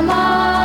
Mama.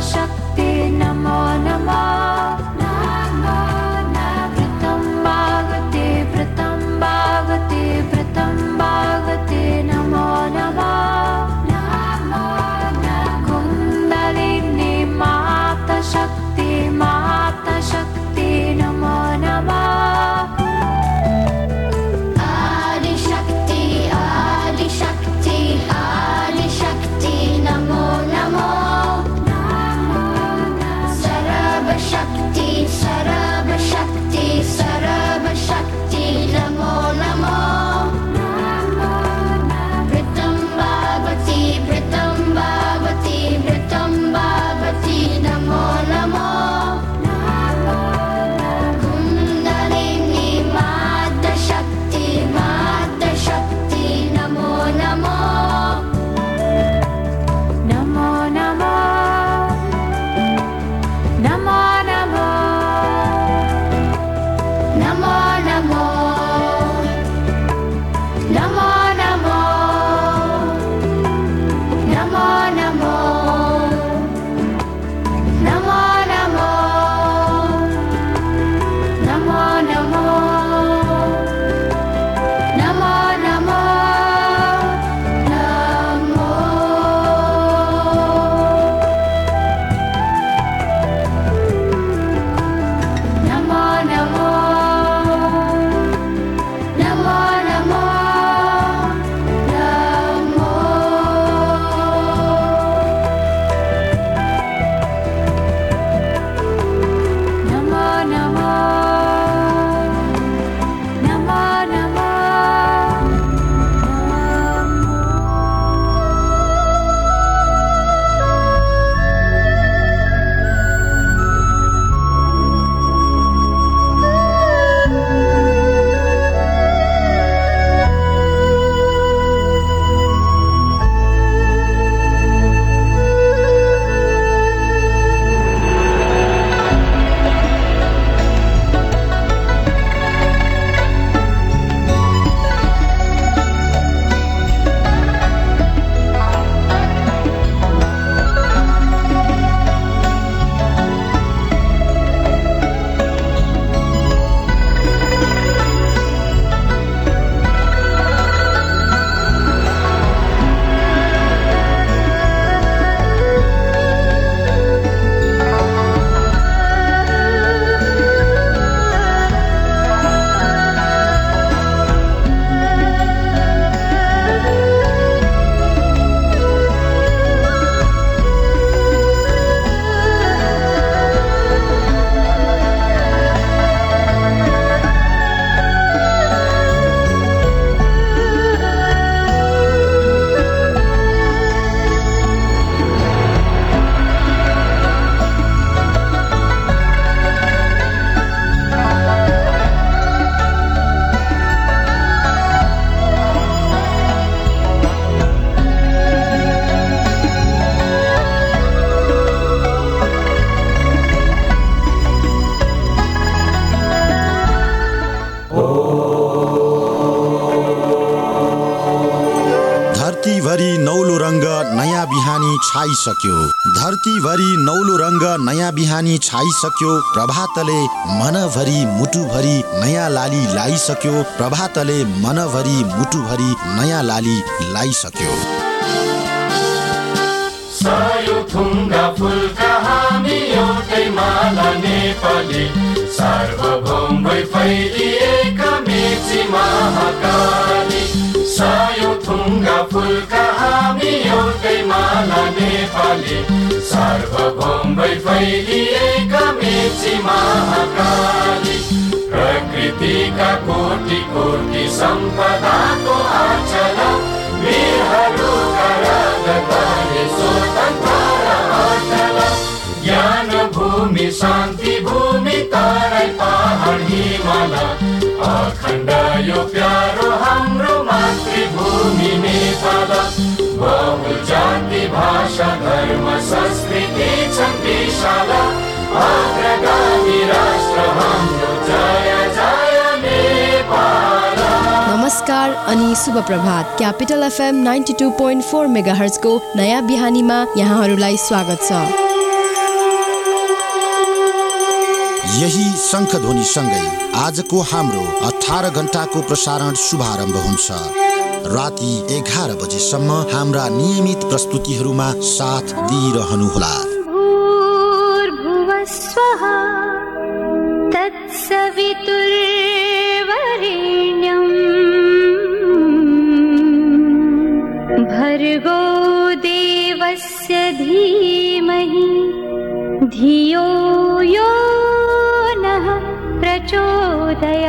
शक्ति नमो नमः। बिहानी छाइसक्यो धरतीभरि नौलो रङ्ग नयाँ बिहानी छाइसक्यो। प्रभातले मनभरि मुटुभरि नयाँ लाली लाइसक्यो। प्रभातले मनभरि मुटुभरि नयाँ लाली लाइसक्यो। फैलिएका मेची महाकाली। सयो थुङ्गा फुलका हामी एउटै माला नेपाली सार्वभौम फैलिएका मेची महाकाली प्रकृतिका कोटि कोटि सम्पदाको आचला वीरहरूका रगतले स्वतन्त्र अटल ज्ञान भूमि शान्ति भूमि तराई पहाड हिमाल अखण्ड यो प्यारो भाषा धर्म संस्कृति छन् विशाल अग्रगामी राष्ट्र हाम्रो जय जय नेपाल। नमस्कार अनि शुभ प्रभात Capital FM ninety two point four mega हर्चको नयाँ बिहानीमा यहाँहरूलाई स्वागत छ। यही शङ्खध्वनिसँगै आजको हाम्रो अठार घन्टाको प्रसारण शुभारम्भ हुन्छ। राति एघार बजेसम्म हाम्रा नियमित प्रस्तुतिहरूमा साथ दिइरहनुहोला। भर्गो देवस्य धीमहि धियो यो नः प्रचोदयात्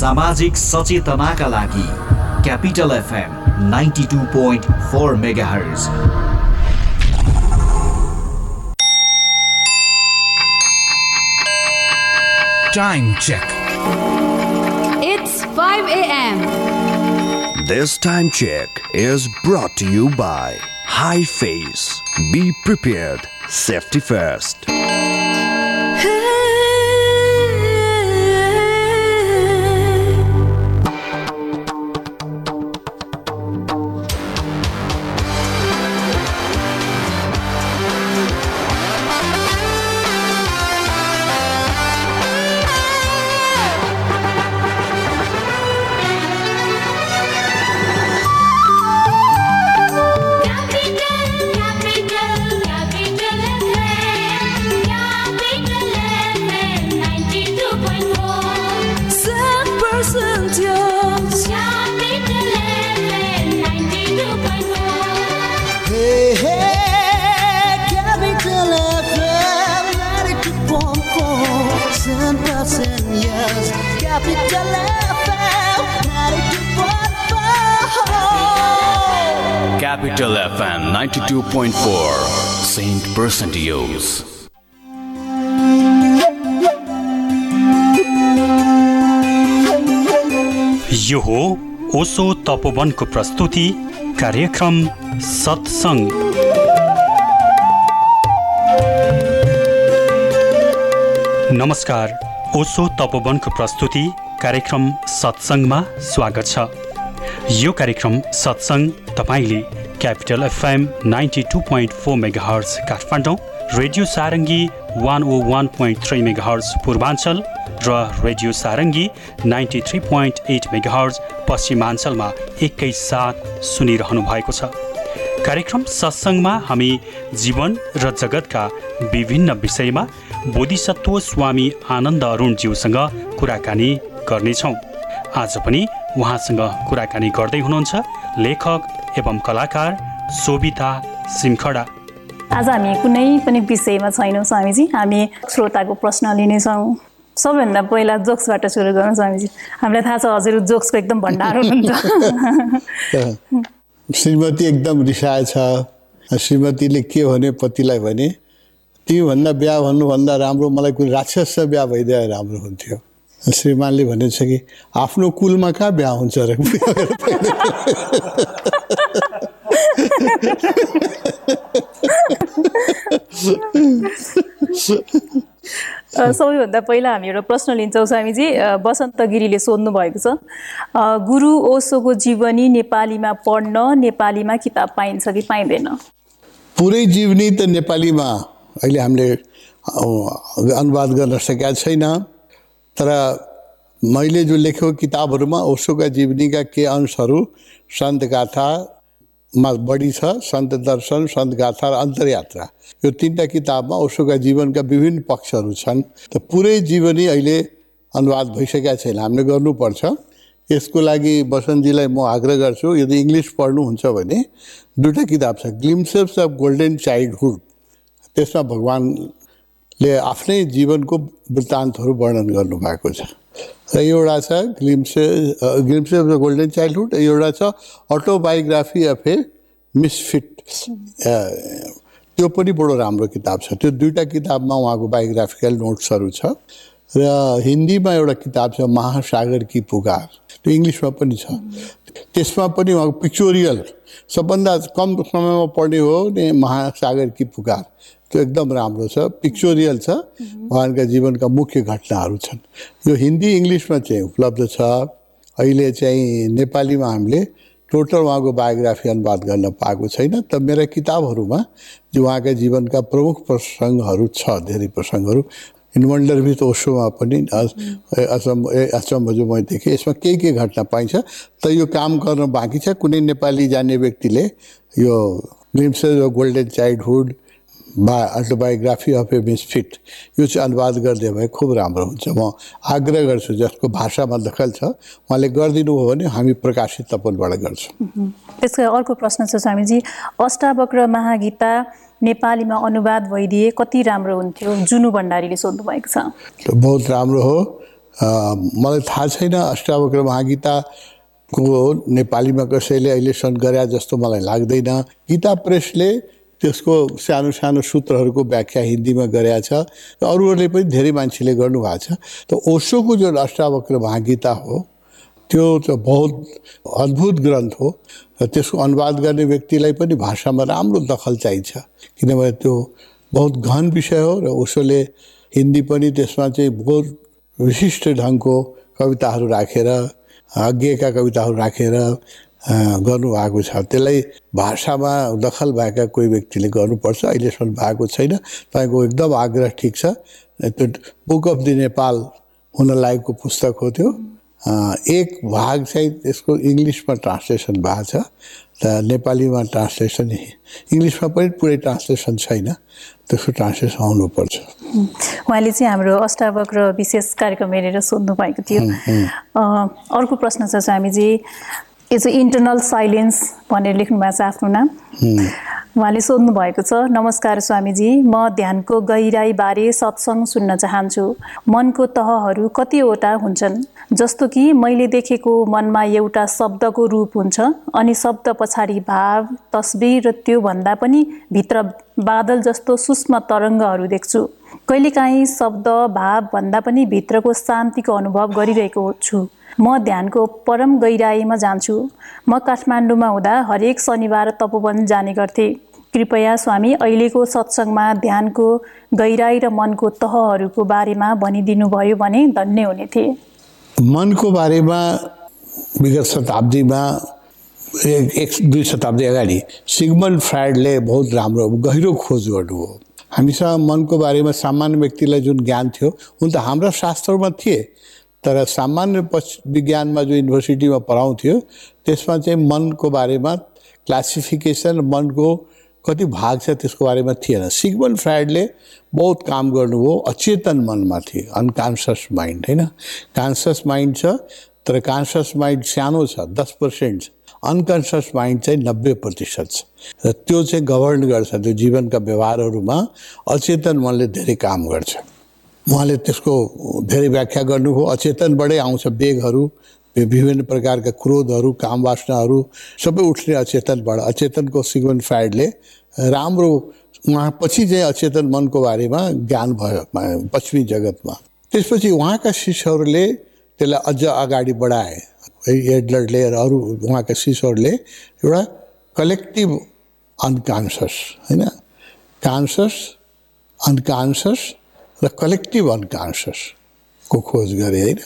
सामाजिक सचेतनाका लागि capital FM ninety two point four mega Time check. It's 5 a.m. This time check is brought to you by High Face. Be prepared. Safety first. यो हो ओसो तपोवनको प्रस्तुति कार्यक्रम सत्सङ्ग। नमस्कार ओसो तपोवनको प्रस्तुति कार्यक्रम सत्सङ्गमा स्वागत छ। यो कार्यक्रम सत्सङ्ग तपाईँले Capital FM ninety two point four mega hertz Kathmandu radio Sarangi one O one point three mega hertz Purwanchal र radio Sarangi ninety three point eight mega hertz पश्चिमाञ्चलमा एकैसाथ सुनिरहनु भएको छ। कार्यक्रम सत्सङ्गमा हामी जीवन र जगतका विभिन्न विषयमा बोधिसत्व स्वामी आनन्द अरुणज्यूसँग कुराकानी गर्नेछौँ। आज पनि उहाँसँग कुराकानी गर्दै हुनुहुन्छ लेखक एवं कलाकार शोभिता सिमखडा आज हामी कुनै पनि विषयमा छैनौँ स्वामीजी। हामी श्रोताको प्रश्न लिनेछौँ। सबैभन्दा पहिला जोक्सबाट सुरु गरौँ स्वामीजी। हामीलाई थाहा छ हजुर जोक्सको एकदम भण्डार हुनुहुन्छ। श्रीमती एकदम रिसाएछ श्रीमतीले के भने पतिलाई भने तिमीभन्दा बिहा भन्नुभन्दा राम्रो मलाई कुनै राक्षससँग बिहा भइदिए राम्रो हुन्थ्यो। श्रीमानले भनेछ कि आफ्नो कुलमा कहाँ बिहा हुन्छ र? सबैभन्दा पहिला हामी एउटा प्रश्न लिन्छौँ स्वामीजी। बसन्त गिरीले सोध्नु भएको छ गुरु ओसोको जीवनी नेपालीमा पढ्न नेपालीमा किताब पाइन्छ कि पाइँदैन? पुरै जीवनी त नेपालीमा। अहिले हामीले अनुवाद गर्न सकेका छैन। तर मैले जो लेखेको किताबहरूमा ओसोका जीवनीका के अंशहरू सन्त गाथामा बढी छ सन्त दर्शन सन्त गाथा र अन्तर्यात्रा। यो तिनवटा किताबमा ओसोका जीवनका विभिन्न पक्षहरू छन्। त पुरै जीवनी अहिले अनुवाद भइसकेका छैन। हामीले गर्नुपर्छ। यसको लागि बसन्तजीलाई म आग्रह गर्छु यदि इङ्ग्लिस पढ्नुहुन्छ भने दुईवटा किताब छ। ग्लिम्सेप्स अफ गोल्डन चाइल्डहुड त्यसमा भगवान्ले आफ्नै जीवनको वृत्तान्तहरू वर्णन गर्नुभएको छ। र एउटा छ glimpse glimpse of the golden childhood एउटा छ अटोबायोग्राफी अफ ए मिसफिट। त्यो पनि बडो राम्रो किताब छ। त्यो दुईवटा किताबमा उहाँको बायोग्राफिकल नोट्सहरू छ। र हिन्दीमा एउटा किताब छ महासागर कि पुकार। त्यो इङ्ग्लिसमा पनि छ। त्यसमा पनि उहाँको पिक्चोरियल सबभन्दा कम समयमा पढ्ने हो भने महासागर कि पुकार। त्यो एकदम राम्रो छ पिक्चोरियल छ। उहाँका जीवनका मुख्य घटनाहरू छन्। यो हिन्दी इङ्ग्लिसमा चाहिँ उपलब्ध छ। अहिले चाहिँ नेपालीमा हामीले टोटल उहाँको बायोग्राफी अनुवाद गर्न पाएको छैन त मेरा किताबहरूमा जो उहाँका जीवनका प्रमुख प्रसङ्गहरू छ धेरै प्रसङ्गहरू इन्वन्डरभित ओसोमा पनि असम अचम्म जो मैले देखेँ यसमा के के घटना पाइन्छ। त यो काम गर्न बाँकी छ। कुनै नेपाली जान्ने व्यक्तिले यो ग्लिम्सेस अफ गोल्डन चाइल्डहुड बा अटोबायोग्राफी अफ ए मिसफिट यो चाहिँ अनुवाद गरिदियो भने खुब राम्रो हुन्छ। म आग्रह गर्छु जसको भाषामा दखल छ उहाँले गरिदिनु हो भने हामी प्रकाशित तपनबाट गर्छौँ। त्यसको अर्को प्रश्न छ स्वामीजी। अष्टावक्र महागीता नेपालीमा अनुवाद भइदिए कति राम्रो हुन्थ्यो? जुनु भण्डारीले सोध्नु भएको छ बहुत राम्रो हो। मलाई थाहा छैन अष्टावक्र महागीताको नेपालीमा कसैले अहिलेसम्म गरे जस्तो मलाई लाग्दैन। गीता प्रेसले त्यसको सानो सानो सूत्रहरूको व्याख्या हिन्दीमा गरेका छ र अरूहरूले पनि धेरै मान्छेले गर्नुभएको छ। त ओसोको जुन अष्टावक्र महागीता हो त्यो त बहुत अद्भुत ग्रन्थ हो र त्यसको अनुवाद गर्ने व्यक्तिलाई पनि भाषामा राम्रो दखल चाहिन्छ। किनभने त्यो बहुत गहन विषय हो र उसोले हिन्दी पनि त्यसमा चाहिँ बहुत विशिष्ट ढङ्गको कविताहरू राखेर अज्ञका कविताहरू राखेर गर्नुभएको छ। त्यसलाई भाषामा दखल भएका कोही व्यक्तिले गर्नुपर्छ। अहिलेसम्म भएको छैन। तपाईँको एकदम आग्रह ठिक छ। त्यो बुक अफ दि नेपाल हुन लागेको पुस्तक हो त्यो। एक भाग चाहिँ त्यसको इङ्ग्लिसमा ट्रान्सलेसन भएको छ। त नेपालीमा ट्रान्सलेसन इङ्ग्लिसमा पनि पुरै ट्रान्सलेसन छैन। त्यसको ट्रान्सलेसन आउनुपर्छ। उहाँले चाहिँ हाम्रो अष्टावक्र विशेष कार्यक्रम हेरेर सोध्नु भएको थियो। अर्को प्रश्न छ स्वामीजी। यो चाहिँ इन्टरनल साइलेन्स भनेर लेख्नु भएको छ आफ्नो नाम। उहाँले सोध्नु भएको छ नमस्कार स्वामीजी म ध्यानको गहिराईबारे सत्सङ्ग सुन्न चाहन्छु। मनको तहहरू कतिवटा हुन्छन् जस्तो कि मैले देखेको मनमा एउटा शब्दको रूप हुन्छ अनि शब्द पछाडि भाव तस्बिर र त्योभन्दा पनि भित्र बादल जस्तो सूक्ष्म तरङ्गहरू देख्छु। कहिलेकाहीँ शब्द भाव भन्दा पनि भित्रको शान्तिको अनुभव गरिरहेको छु। म ध्यानको परम गहिराईमा जान्छु। म काठमाडौँमा हुँदा हरेक शनिबार तपोवन जाने गर्थेँ। कृपया स्वामी अहिलेको सत्सङ्गमा ध्यानको गहिराई र मनको तहहरूको बारेमा भनिदिनु भयो भने धन्य हुने थिए मनको बारेमा विगत शताब्दीमा एक एक दुई शताब्दी अगाडि सिगमन फ्राइडले बहुत राम्रो गहिरो खोज गर्नुभयो। हामीसँग मनको बारेमा सामान्य व्यक्तिलाई जुन ज्ञान थियो हुन त हाम्रा शास्त्रमा थिए। तर सामान्य पश विज्ञानमा जो युनिभर्सिटीमा पढाउँथ्यो त्यसमा चाहिँ मनको बारेमा क्लासिफिकेसन मनको कति भाग छ त्यसको बारेमा थिएन। सिगमन फ्राइडले बहुत काम गर्नुभयो अचेतन मनमा थिए अनकन्सियस माइन्ड होइन? कन्सियस माइन्ड छ तर कन्सियस माइन्ड सानो छ दस पर्सेन्ट अनकन्सियस माइन्ड चाहिँ नब्बे प्रतिशत छ। र त्यो चाहिँ गभर्न गर्छ त्यो जीवनका व्यवहारहरूमा अचेतन मनले धेरै काम गर्छ। उहाँले त्यसको धेरै व्याख्या गर्नुभयो। अचेतनबाटै आउँछ वेगहरू विभिन्न प्रकारका क्रोधहरू काम वासनाहरू सबै उठ्ने अचेतनबाट अचेतनको सिगमन फ्राइडले राम्रो उहाँ पछि चाहिँ अचेतन मनको बारेमा ज्ञान भयो पश्चिमी जगतमा। त्यसपछि उहाँका शिष्यहरूले त्यसलाई अझ अगाडि बढाए। एडलरले र अरू उहाँका शिष्यहरूले एउटा कलेक्टिभ अनकन्सियस होइन? कान्सियस अनकन्सियस र कलेक्टिभ अनकन्सियसको खोज गरे होइन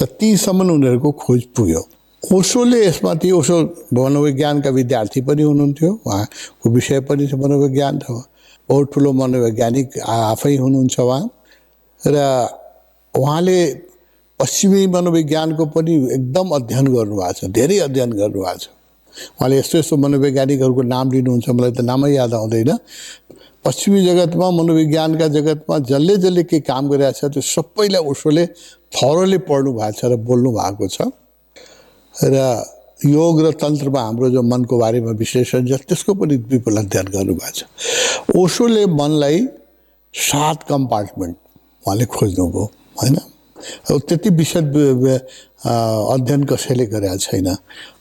र तीसम्म उनीहरूको खोज पुग्यो ओसोले यसमाथि ओसो मनोविज्ञानका विद्यार्थी पनि हुनुहुन्थ्यो उहाँको विषय पनि छ मनोविज्ञान थियो बहुत ठुलो मनोवैज्ञानिक आफै हुनुहुन्छ उहाँ र उहाँले पश्चिमी मनोविज्ञानको पनि एकदम अध्ययन गर्नुभएको छ धेरै अध्ययन गर्नुभएको छ उहाँले यस्तो यस्तो मनोवैज्ञानिकहरूको नाम लिनुहुन्छ मलाई त नामै याद आउँदैन पश्चिमी जगतमा मनोविज्ञानका जगतमा जसले जसले के काम गरिरहेको छ त्यो सबैलाई उसोले थरोले पढ्नु भएको छ र बोल्नु भएको छ। र योग र तन्त्रमा हाम्रो जो मनको बारेमा विश्लेषण छ त्यसको पनि विपुल अध्ययन गर्नुभएको छ। ओसोले मनलाई सात कम्पार्टमेन्ट उहाँले खोज्नुभयो होइन? त्यति विशद अध्ययन कसैले गरेका छैन।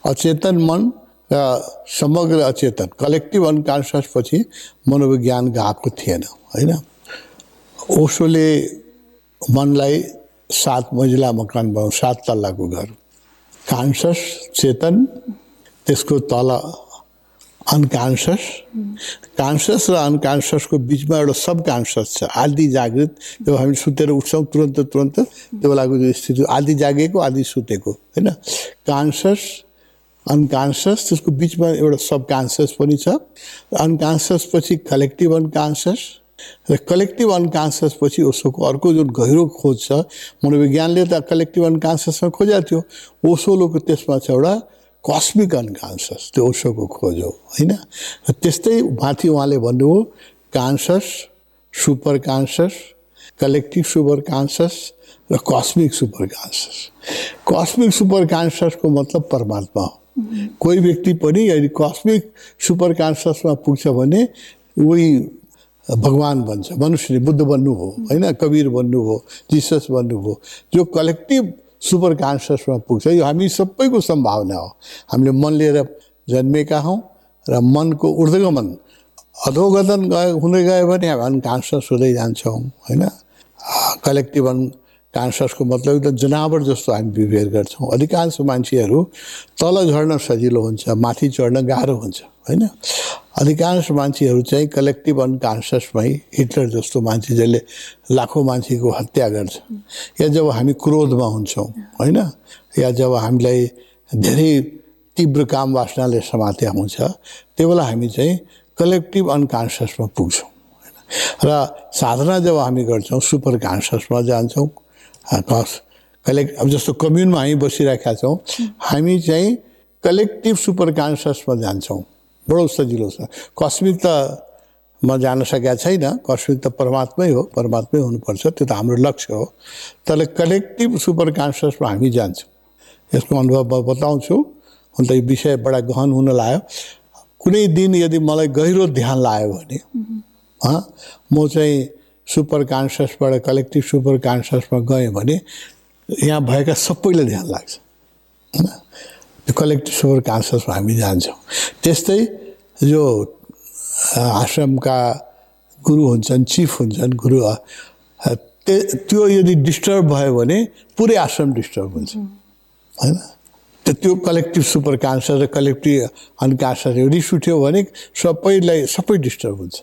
अचेतन मन र समग्र अचेतन कलेक्टिभ अनकन्सियस पछि मनोविज्ञान गएको थिएन होइन? ओसोले मनलाई सात मजिला मकान बनाउ सात तल्लाको घर। कान्सस चेतन त्यसको तल अनकन्सियस कान्सियस र अनकन्सियसको बिचमा एउटा सब कन्सियस छ। आदि जागृत जब हामी सुतेर उठ्छौँ तुरन्त तुरन्त त्यो बेलाको स्थिति आदि जागेको आदि सुतेको होइन? कान्सियस अनकन्सियस त्यसको बिचमा एउटा सब कन्सियस पनि छ। अनकन्सियस पछि कलेक्टिभ अनकन्सियस र कलेक्टिभ अनकन्सियस पछि ओसोको अर्को जुन गहिरो खोज छ मनोविज्ञानले त कलेक्टिभ अनकन्सियसमा खोजेको थियो। ओसोलोको त्यसमा छ एउटा कस्मिक अनकन्सियस त्यो ओसोको खोज हो होइन? र त्यस्तै माथि उहाँले भन्नुभयो conscious super conscious collective super conscious र cosmic super conscious cosmic super कान्सियसको मतलब परमात्मा हो। कोही व्यक्ति पनि यदि कस्मिक सुपर कान्सियसमा पुग्छ भने उही भगवान् भन्छ मनुष्यले बुद्ध बन्नुभयो होइन? कवीर बन्नुभयो जिसस बन्नुभयो जो कलेक्टिभ सुपर कान्सियसमा पुग्छ यो हामी सबैको सम्भावना हो। हामीले मन लिएर जन्मेका हौँ र मनको ऊर्ध्वगमन अधोगतन गयो हुँदै गयो भने हामी अनकन्सियस हुँदै जान्छौँ होइन? कलेक्टिभ अन कान्सियसको मतलब एकदम जनावर जस्तो हामी बिहेभियर गर्छौँ। अधिकांश मान्छेहरू तल झर्न सजिलो हुन्छ माथि चढ्न गाह्रो हुन्छ होइन? अधिकांश मान्छेहरू चाहिँ कलेक्टिभ अनकन्सियसमै हिटलर जस्तो मान्छे जसले लाखौँ मान्छेको हत्या गर्छ। या जब हामी क्रोधमा हुन्छौँ होइन? या जब हामीलाई धेरै तीव्र काम वासनाले समात्या हुन्छ त्यो बेला हामी चाहिँ कलेक्टिभ अनकन्सियसमा पुग्छौँ र साधना जब हामी गर्छौँ सुपर कन्सियसमा जान्छौँ कस कलेक्ट अब जस्तो कम्युनमा हामी बसिरहेका छौँ हामी चाहिँ कलेक्टिभ सुपर कन्सियसमा जान्छौँ। बडो सजिलो छ। कस्मिक त म जान सकेका छैन। कस्मिक त परमात्मै हो। परमात्मै हुनुपर्छ। त्यो त हाम्रो लक्ष्य हो। तर कलेक्टिभ सुपर कन्सियसमा हामी जान्छौँ। यसको अनुभव म बताउँछु। हुन त यो विषय बडा गहन हुन लाग्यो। कुनै दिन यदि मलाई गहिरो ध्यान लाग्यो भने म चाहिँ सुपर कन्सियसबाट कलेक्टिभ सुपर कन्सियसमा गएँ भने यहाँ भएका सबैलाई ध्यान लाग्छ। होइन? त्यो कलेक्टिभ सुपर कन्सियसमा हामी जान्छौँ। त्यस्तै जो आश्रमका गुरु हुन्छन् चिफ हुन्छन् गुरु त्यो यदि डिस्टर्ब भयो भने पुरै आश्रम डिस्टर्ब हुन्छ। होइन? त त्यो कलेक्टिभ सुपर कान्सर र कलेक्टिभ अनकान्सर रिस उठ्यो भने सबैलाई सबै डिस्टर्ब हुन्छ।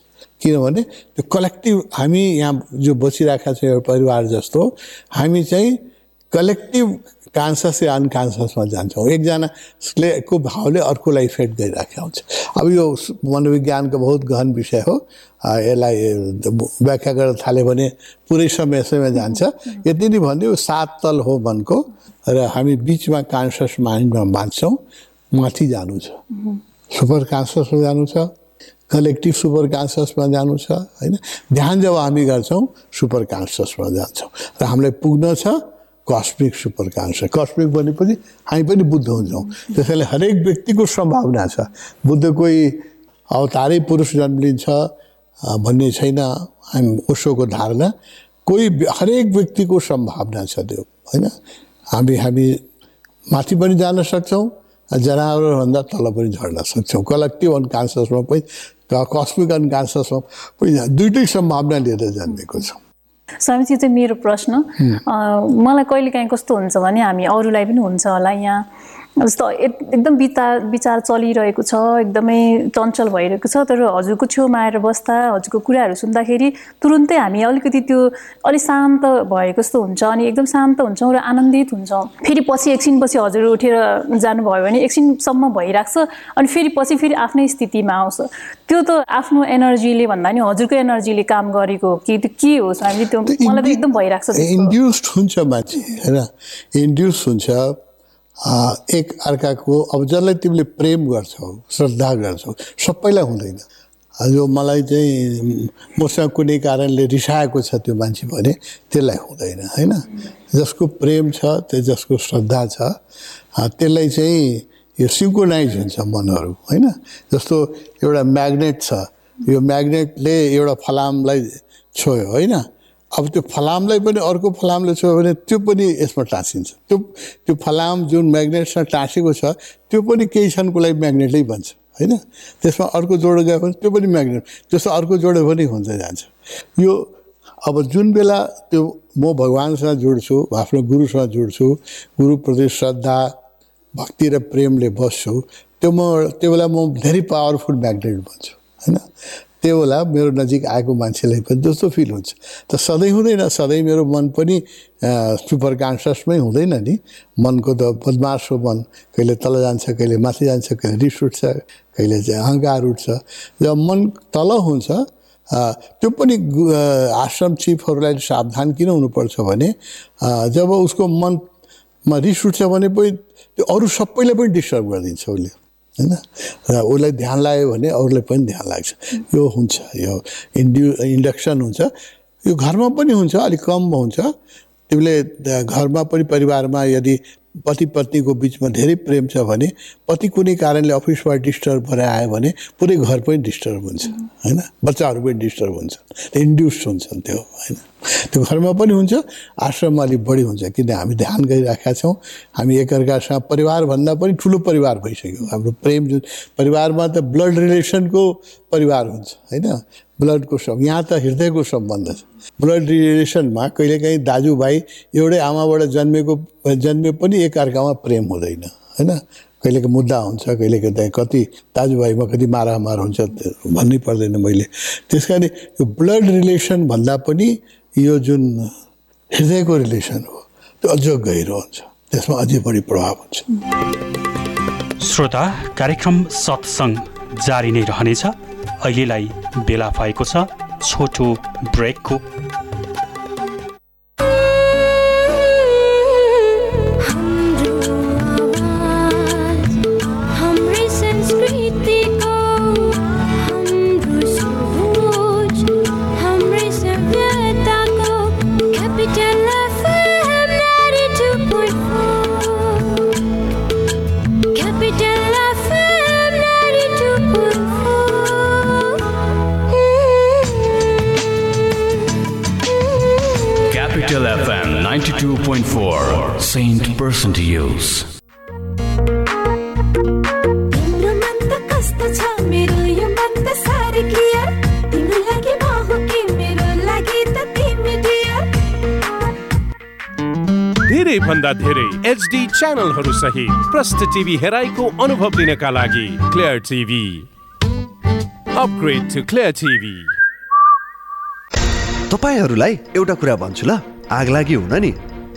किनभने त्यो कलेक्टिभ हामी यहाँ जो बसिरहेका छौँ एउटा परिवार जस्तो हामी चाहिँ कलेक्टिभ कान्सस या अनकान्ससमा जान्छौँ। एकजनाले को भावले अर्कोलाई इफेक्ट गरिराखेको हुन्छ। अब यो मनोविज्ञानको बहुत गहन विषय हो। यसलाई व्याख्या गर्न थाल्यो भने पुरै समय समय जान्छ। यति नै भन्यो सात तल हो मनको र हामी बिचमा कान्सस माइन्डमा बाँच्छौँ। माथि जानु छ। सुपर कान्ससमा जानु छ। कलेक्टिभ सुपर कान्ससमा जानु छ होइन? ध्यान जब हामी गर्छौँ सुपर कान्ससमा जान्छौँ। र हामीलाई पुग्न छ। कस्मिक सुपर कस्मिक भनेपछि हामी पनि बुद्ध हुन्छौँ। त्यसैले हरेक व्यक्तिको सम्भावना छ। बुद्ध कोही अवतारै पुरुष जन्मिन्छ अ, भन्ने छैन। हामी उसोको धारणा। कोही हरेक व्यक्तिको सम्भावना छ त्यो होइन? हामी हामी माथि पनि जान सक्छौँ जनावरभन्दा तल पनि झर्न सक्छौँ। कलेक्टिभ अनकन्सियसमा पनि कस्मिक अनकन्सियसमा पनि दुइटै सम्भावना लिएर जन्मेको छौँ। स्वामीजी चाहिँ मेरो प्रश्न। मलाई कहिलेकाहीँ कस्तो हुन्छ भने हामी अरूलाई पनि हुन्छ होला यहाँ। जस्तो एक- एकदम विचार विचार चलिरहेको छ एकदमै चञ्चल भइरहेको छ तर हजुरको छेउमा आएर बस्दा हजुरको कुराहरू सुन्दाखेरि तुरुन्तै हामी अलिकति त्यो अलिक शान्त भएको जस्तो हुन्छ अनि एकदम शान्त हुन्छौँ र आनन्दित हुन्छौँ। फेरि पछि एकछिनपछि हजुर उठेर जानुभयो भने एकछिनसम्म भइरहेको छ अनि फेरि पछि फेरि आफ्नै स्थितिमा आउँछ। त्यो त आफ्नो एनर्जीले भन्दा नि हजुरको एनर्जीले काम गरेको हो कि त्यो के हो स्वामीजी? त्यो मलाई त एकदम भइरहेको छ त्यस्तो। इन्ड्युस्ड हुन्छ मान्छे होइन? इन्ड्युस हुन्छ। एक अर्काको अब जसलाई तिमीले प्रेम गर्छौ श्रद्धा गर्छौ सबैलाई हुँदैन। जो मलाई चाहिँ मसँग कुनै कारणले रिसाएको छ त्यो मान्छे भने त्यसलाई हुँदैन होइन? जसको प्रेम छ त्यो जसको श्रद्धा छ त्यसलाई चाहिँ यो सिङ्कोनाइज हुन्छ मनहरू होइन? जस्तो एउटा म्याग्नेट छ यो म्याग्नेटले एउटा फलामलाई छोयो होइन? अब त्यो फलामलाई पनि अर्को फलामले छोयो भने त्यो पनि यसमा टाँसिन्छ। त्यो त्यो फलाम जुन म्याग्नेटसँग टाँसेको छ त्यो पनि केही क्षणको लागि म्याग्नेटै बन्छ होइन? त्यसमा अर्को जोड गयो भने त्यो पनि म्याग्नेट त्यसमा अर्को जोड्यो भने हुँदै जान्छ। यो अब जुन बेला त्यो म भगवान्सँग जोड्छु आफ्नो गुरुसँग जोड्छु गुरुप्रति श्रद्धा भक्ति र प्रेमले बस्छु त्यो म त्यो बेला म धेरै पावरफुल म्याग्नेट बन्छु होइन? त्यो बेला मेरो नजिक आएको मान्छेलाई पनि जस्तो फिल हुन्छ। त सधैँ हुँदैन सधैँ मेरो मन पनि सुपर कन्सियसमै हुँदैन नि। मनको त बदमास हो मन। कहिले तल जान्छ कहिले माथि जान्छ कहिले रिस उठ्छ कहिले चाहिँ अहङ्कार उठ्छ। जब मन तल हुन्छ त्यो पनि आश्रम चिफहरूलाई सावधान किन हुनुपर्छ भने जब उसको मनमा रिस उठ्छ भने पनि त्यो अरू सबैलाई पनि डिस्टर्ब गरिदिन्छ उसले। होइन? र उसलाई ध्यान लाग्यो भने अरूलाई पनि ध्यान लाग्छ। यो हुन्छ यो इन्ड्यु इन्डक्सन हुन्छ। यो घरमा पनि हुन्छ अलिक कम हुन्छ। तिमीले घरमा पनि परिवारमा यदि पति पत्नीको बिचमा धेरै प्रेम छ भने पति कुनै कारणले अफिसबाट डिस्टर्ब भएर आयो भने पुरै घर पनि डिस्टर्ब हुन्छ। होइन? बच्चाहरू पनि डिस्टर्ब हुन्छ इन्ड्युस हुन्छन् त्यो होइन? त्यो घरमा पनि हुन्छ आश्रममा अलिक बढी हुन्छ किन हामी ध्यान गरिराखेका छौँ। हामी एकअर्कासँग परिवारभन्दा पनि ठुलो परिवार भइसक्यो। हाम्रो प्रेम जुन परिवारमा त ब्लड रिलेसनको परिवार हुन्छ होइन? ब्लडको सम् यहाँ त हृदयको सम्बन्ध छ। ब्लड रिलेसनमा कहिलेकाहीँ दाजुभाइ एउटै आमाबाट जन्मेको जन्मे पनि एकअर्कामा प्रेम हुँदैन होइन? कहिलेको मुद्दा हुन्छ कहिलेको कति दाजुभाइमा कति मारामार हुन्छ भन्नै पर्दैन मैले। त्यस कारण यो ब्लड रिलेसन भन्दा पनि यो जुन हृदयको रिलेसन हो त्यो अझ गहिरो हुन्छ त्यसमा अझै बढी प्रभाव हुन्छ। श्रोता कार्यक्रम सत्सङ्ग जारी नै रहनेछ। अहिलेलाई बेला भएको छोटो ब्रेकको। त तिमी डियर धेरै भन्दा धेरै एचडी च्यानलहरू सहित प्रष्ट टिभी हेराइको अनुभव लिनका लागि Clear TV upgrade to Clear TV तपाईँहरूलाई एउटा कुरा भन्छु ल। आग लागि हुन नि।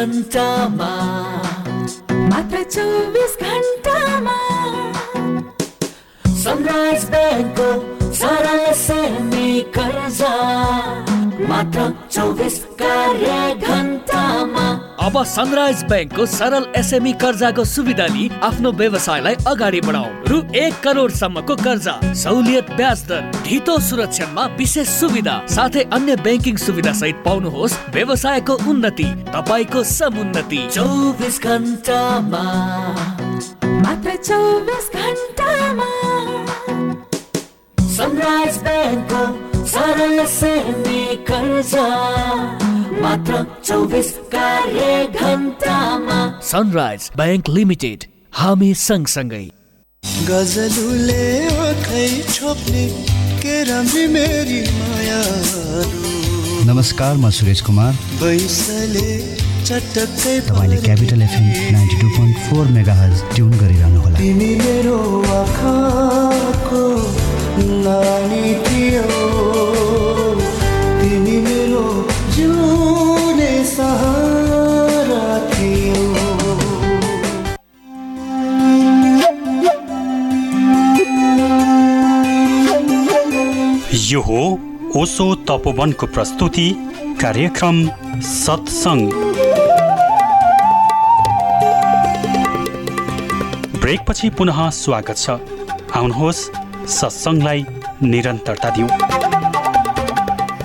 घन्टामा मात्र चौबिस घन्टामा सनराइज ब्याङ्कको सरल सेमी कर्जा। मात्र चौबिस कार्य घन्टामा अब सनराइज ब्याङ्कको सरल एसएमई कर्जाको सुविधा लिई आफ्नो व्यवसायलाई अगाडि बढाऊ। रु एक करोडसम्मको कर्जा सहुलियत ब्याज दर ढितो सुरक्षामा विशेष सुविधा साथै अन्य ब्याङ्किङ सुविधा सहित पाउनुहोस् व्यवसायको उन्नति तपाईँको समुन्नति। चौबिस घन्टामा। मात्र सनराइज ब्याङ्कको सरल सेमी कर्जा। मात्र चौबिस कार्य घन्टामा। सनराइज ब्याङ्क लिमिटेड हामी सँगसँगै। गजलुले ओखै छोप्ने के राम्री मेरी माया नमस्कार म सुरेश कुमार। बैसले चटक्कै तपाईँले Capital FM ninety two point four megahertz tune गरिरहनु होला तिमी मेरो आँखाको नानी थियो यो हो ओसो तपोवनको प्रस्तुति कार्यक्रम सत्सङ्ग। ब्रेकपछि पुनः स्वागत छ। आउनुहोस् सत्सङ्गलाई निरन्तरता दिउँ।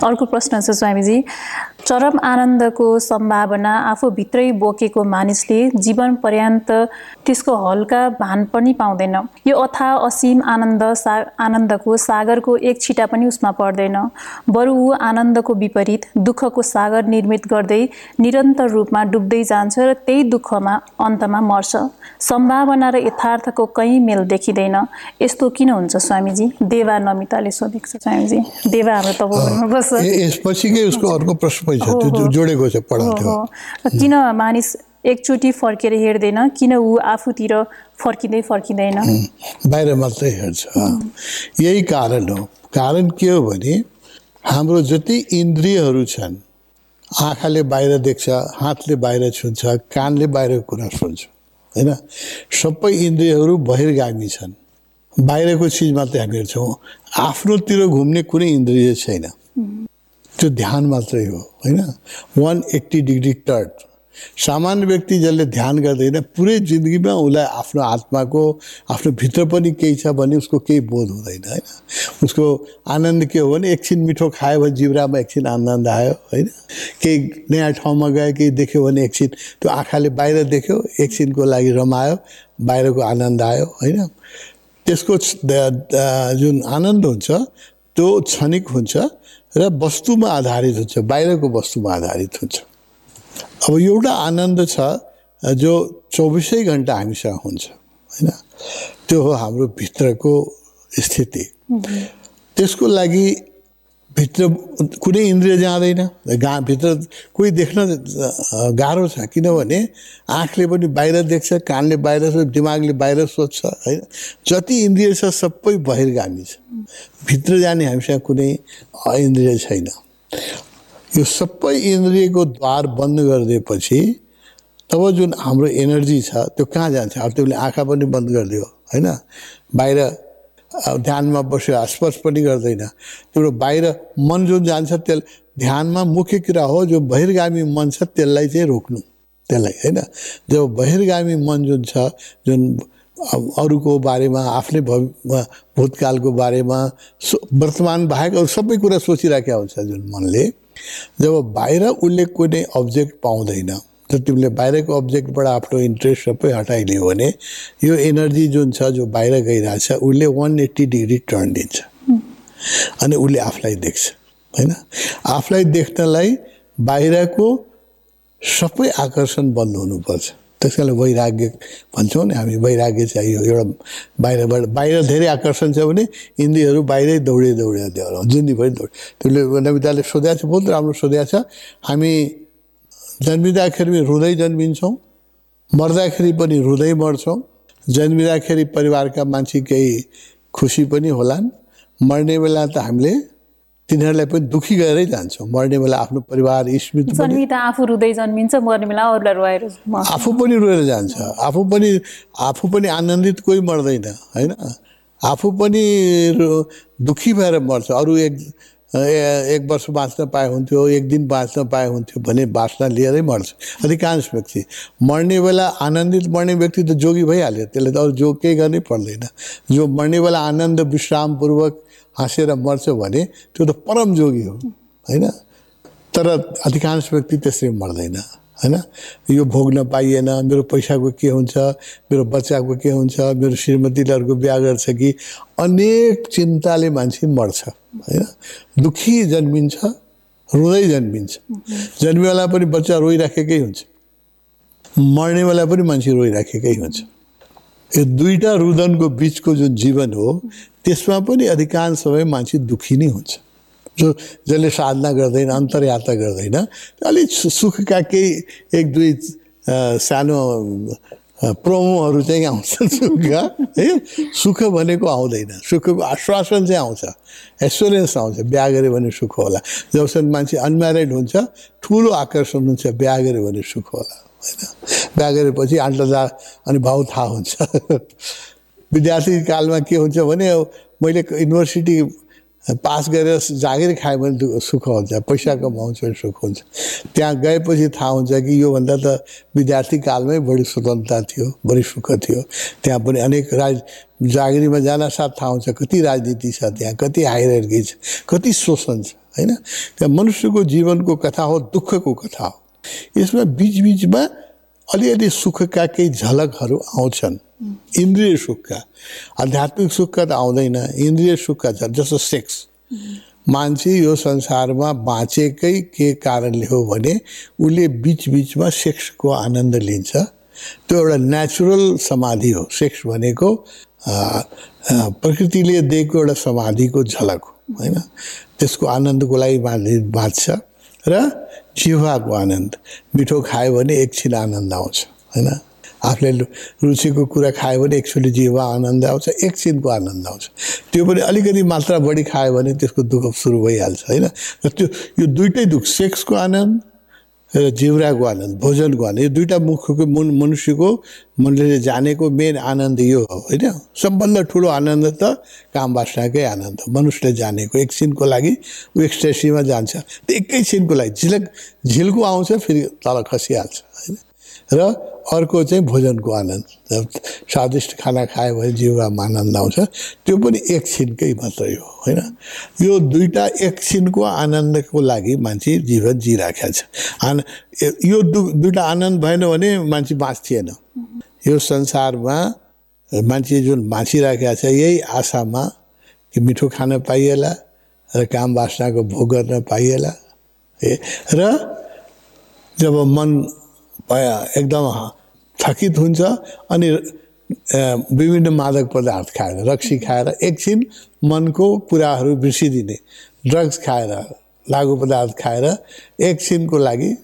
अर्को प्रश्न छ स्वामीजी। चरम आनन्दको सम्भावना आफूभित्रै बोकेको मानिसले जीवन पर्यान्त त्यसको हल्का भान पनि पाउँदैन। यो अथा असीम आनन्द सा आनन्दको सागरको एक छिटा पनि उसमा पर्दैन। बरु ऊ आनन्दको विपरीत दुःखको सागर निर्मित गर्दै निरन्तर रूपमा डुब्दै जान्छ र त्यही दुःखमा अन्तमा मर्छ। सम्भावना र यथार्थको कहीँ मेल देखिँदैन। यस्तो किन हुन्छ स्वामीजी? देवा नमिताले सोधेको छ स्वामीजी। देवा हाम्रो ए- यसपछिकै उसको अर्को प्रश्न छ त्यो। जोडेको छ किन मानिस एकचोटि फर्केर हेर्दैन? किन ऊ आफूतिर फर्किँदै फर्किँदैन? बाहिर मात्रै हेर्छ। यही कारण हो। कारण के हो भने हाम्रो जति इन्द्रियहरू छन् आँखाले बाहिर देख्छ हातले बाहिर छुन्छ कानले बाहिरको कुरा सुन्छ होइन? सबै इन्द्रियहरू बहिर्गामी छन्। बाहिरको चिज मात्रै हामी हेर्छौँ आफ्नोतिर घुम्ने कुनै इन्द्रिय छैन। त्यो ध्यान मात्रै हो होइन? वान एट्टी डिग्री टर्न सामान्य व्यक्ति जसले ध्यान गर्दैन पुरै जिन्दगीमा उसलाई आफ्नो आत्माको आफ्नो भित्र पनि केही छ भने उसको केही बोध हुँदैन होइन? उसको आनन्द के हो भने एकछिन मिठो खायो भने जिब्रामा एकछिन आनन्द आयो होइन? केही नयाँ ठाउँमा गयो केही देख्यो भने एकछिन त्यो आँखाले बाहिर देख्यो एकछिनको लागि रमायो बाहिरको आनन्द आयो होइन? त्यसको जुन आनन्द हुन्छ त्यो क्षणिक हुन्छ। र वस्तुमा आधारित हुन्छ बाहिरको वस्तुमा आधारित हुन्छ। अब एउटा आनन्द छ जो चौबिसै घन्टा हामीसँग हुन्छ होइन? त्यो हो हाम्रो भित्रको स्थिति। त्यसको लागि भित्र कुनै इन्द्रिय जाँदैन। गा भित्र कोही देख्न गाह्रो छ। किनभने आँखले पनि बाहिर देख्छ कानले बाहिर सोच दिमागले बाहिर सोध्छ होइन? जति इन्द्रिय छ सबै बहिर्गामी छ। भित्र जाने हामीसँग कुनै इन्द्रिय छैन। यो सबै इन्द्रियको द्वार बन्द गरिदिएपछि तब जुन हाम्रो एनर्जी छ त्यो कहाँ जान्छ? अब त्यसले आँखा पनि बन्द गरिदियो होइन? बाहिर ध्यानमा बस्यो स्पर्श पनि गर्दैन। तिम्रो बाहिर मन जुन जान्छ त्यस ध्यानमा मुख्य कुरा हो जो बहिर्गामी मन छ त्यसलाई चाहिँ रोक्नु। त्यसलाई होइन? जब बहिर्गामी मन जुन छ जुन अरूको बारेमा आफ्नै भवि भूतकालको बारेमा वर्तमान बाहेक अरू सबै कुरा सोचिराखेका हुन्छ जुन मनले। जब बाहिर उसले कुनै अब्जेक्ट पाउँदैन त तिमीले बाहिरको अब्जेक्टबाट आफ्नो इन्ट्रेस्ट सबै हटाइलियो भने यो एनर्जी जुन छ जो बाहिर गइरहेछ उसले वान एट्टी डिग्री टर्न दिन्छ अनि उसले आफूलाई देख्छ होइन आफूलाई देख्नलाई बाहिरको सबै आकर्षण बन्द हुनुपर्छ त्यस कारणले वैराग्य भन्छौँ नि हामी वैराग्य चाहियो एउटा बाहिरबाट बाहिर धेरै आकर्षण छ भने इन्द्रियहरू बाहिरै दौडे दौडे दौड जिन्दगीभरि दौड। त्यसले नविताले सोधेको छ बहुत राम्रो सोधेको छ हामी जन्मिँदाखेरि रुँदै जन्मिन्छौँ मर्दाखेरि पनि रुँदै मर्छौँ जन्मिँदाखेरि परिवारका मान्छे केही खुसी पनि होलान्। मर्ने बेला त हामीले तिनीहरूलाई पनि दुखी गरेरै जान्छौँ। मर्ने बेला आफ्नो परिवार स्मृति पनि आफू रुँदै जन्मिन्छ मर्ने बेला अरूलाई रुवाएर मर्छ। आफू पनि रोएर जान्छ। आफू पनि आफू पनि आनन्दित कोही मर्दैन होइन? आफू पनि दुखी भएर मर्छ। अरू एक एक वर्ष बाँच्न पाए हुन्थ्यो एक दिन बाँच्न पाए हुन्थ्यो भने बाँच्न लिएरै मर्छ। अधिकांश व्यक्ति। मर्ने बेला आनन्दित मर्ने व्यक्ति त जोगी भइहाल्यो। त्यसले त अरू जोग केही गर्नै पर्दैन। जो मर्ने बेला आनन्द विश्रामपूर्वक हाँसेर मर्छ भने त्यो त परम जोगी हो होइन? तर अधिकांश व्यक्ति त्यसरी मर्दैन। होइन? यो भोग्न पाइएन मेरो पैसाको के हुन्छ मेरो बच्चाको के हुन्छ मेरो श्रीमतीले अर्को बिहा गर्छ कि? अनेक चिन्ताले मान्छे मर्छ होइन? दुखी जन्मिन्छ रुँदै जन्मिन्छ। जन्मेवाला पनि बच्चा रोइराखेकै हुन्छ। मर्ने बेला पनि मान्छे रोइराखेकै हुन्छ। यो दुईवटा रुदनको बिचको जुन जीवन हो त्यसमा पनि अधिकांश समय मान्छे दुखी नै हुन्छ। जो जसले साधना गर्दैन अन्तर्यात्रा गर्दैन अलिक सुखका केही एक दुई सानो प्रोमोहरू चाहिँ आउँछन् सुखका है? सुख भनेको आउँदैन। सुखको आश्वासन चाहिँ आउँछ। एस्योरेन्स आउँछ। बिहा गऱ्यो भने सुख होला। जबसम्म मान्छे अनम्यारिड हुन्छ ठुलो आकर्षण हुन्छ बिहा गऱ्यो भने सुख होला होइन? बिहा गरेपछि आन्टदा अनि भाउ थाहा हुन्छ। विद्यार्थी कालमा के हुन्छ भने मैले युनिभर्सिटी पास गरेर जागिर खाएँ भने सुख हुन्छ पैसा कमाउँछु भने सुख हुन्छ। त्यहाँ गएपछि थाहा हुन्छ कि योभन्दा त विद्यार्थी कालमै बढी स्वतन्त्रता थियो बढी सुख थियो। त्यहाँ पनि अनेक राज जागिरीमा जान साथ थाहा हुन्छ कति राजनीति छ त्यहाँ कति हाइरार्की छ कति शोषण छ होइन? त्यहाँ मनुष्यको जीवनको कथा हो दुःखको कथा हो। यसमा बिचबिचमा अलिअलि सुखका केही झलकहरू आउँछन्। इन्द्रिय सुखका। आध्यात्मिक सुखका त आउँदैन। इन्द्रिय सुखका जस्तो सेक्स। मान्छे यो संसारमा बाँचेकै के कारणले हो भने उसले बिचबिचमा सेक्सको आनन्द लिन्छ। त्यो एउटा नेचुरल समाधि हो। सेक्स भनेको प्रकृतिले दिएको एउटा समाधिको झलक हो। होइन? त्यसको आनन्दको लागि बाँच्छ र जिह्वाको आनन्द मिठो खायो भने एकछिन आनन्द आउँछ होइन? आफूले रुचिको कुरा खायो भने एकचोटि जिह्वा आनन्द आउँछ एकछिनको आनन्द आउँछ। त्यो पनि अलिकति मात्रा बढी खायो भने त्यसको दुःख सुरु भइहाल्छ होइन? र त्यो यो दुइटै दुःख सेक्सको आनन्द र जिउराको आनन्द भोजनको आनन्द यो दुइटा मुखको मुन मनुष्यको मनले जानेको मेन आनन्द यो हो होइन? सबभन्दा ठुलो आनन्द त काम बासनाकै आनन्द मनुष्यले जानेको एकछिनको लागि ऊ एक्सटेसीमा जान्छ। त्यो एकैछिनको लागि झिलक झिल्को आउँछ फेरि तल खसिहाल्छ होइन? र अर्को चाहिँ भोजनको आनन्द। स्वादिष्ट खाना खायो भने जिउमा आनन्द आउँछ। त्यो पनि एकछिनकै मात्रै हो होइन? यो दुईवटा एकछिनको आनन्दको लागि मान्छे जीवन जिराखेको छ। आन यो दु दुइटा आनन्द भएन भने मान्छे बाँच्थेन। यो संसारमा मान्छे जुन बाँचिराखेको छ यही आशामा कि मिठो खान पाइएला र काम वासनाको भोग गर्न पाइएला र जब मन एकदम थकित हुन्छ अनि विभिन्न मादक पदार्थ खाएर रक्सी खाएर एकछिन मनको कुराहरू बिर्सिदिने ड्रग्स खाएर लागु पदार्थ खाएर एकछिनको लागि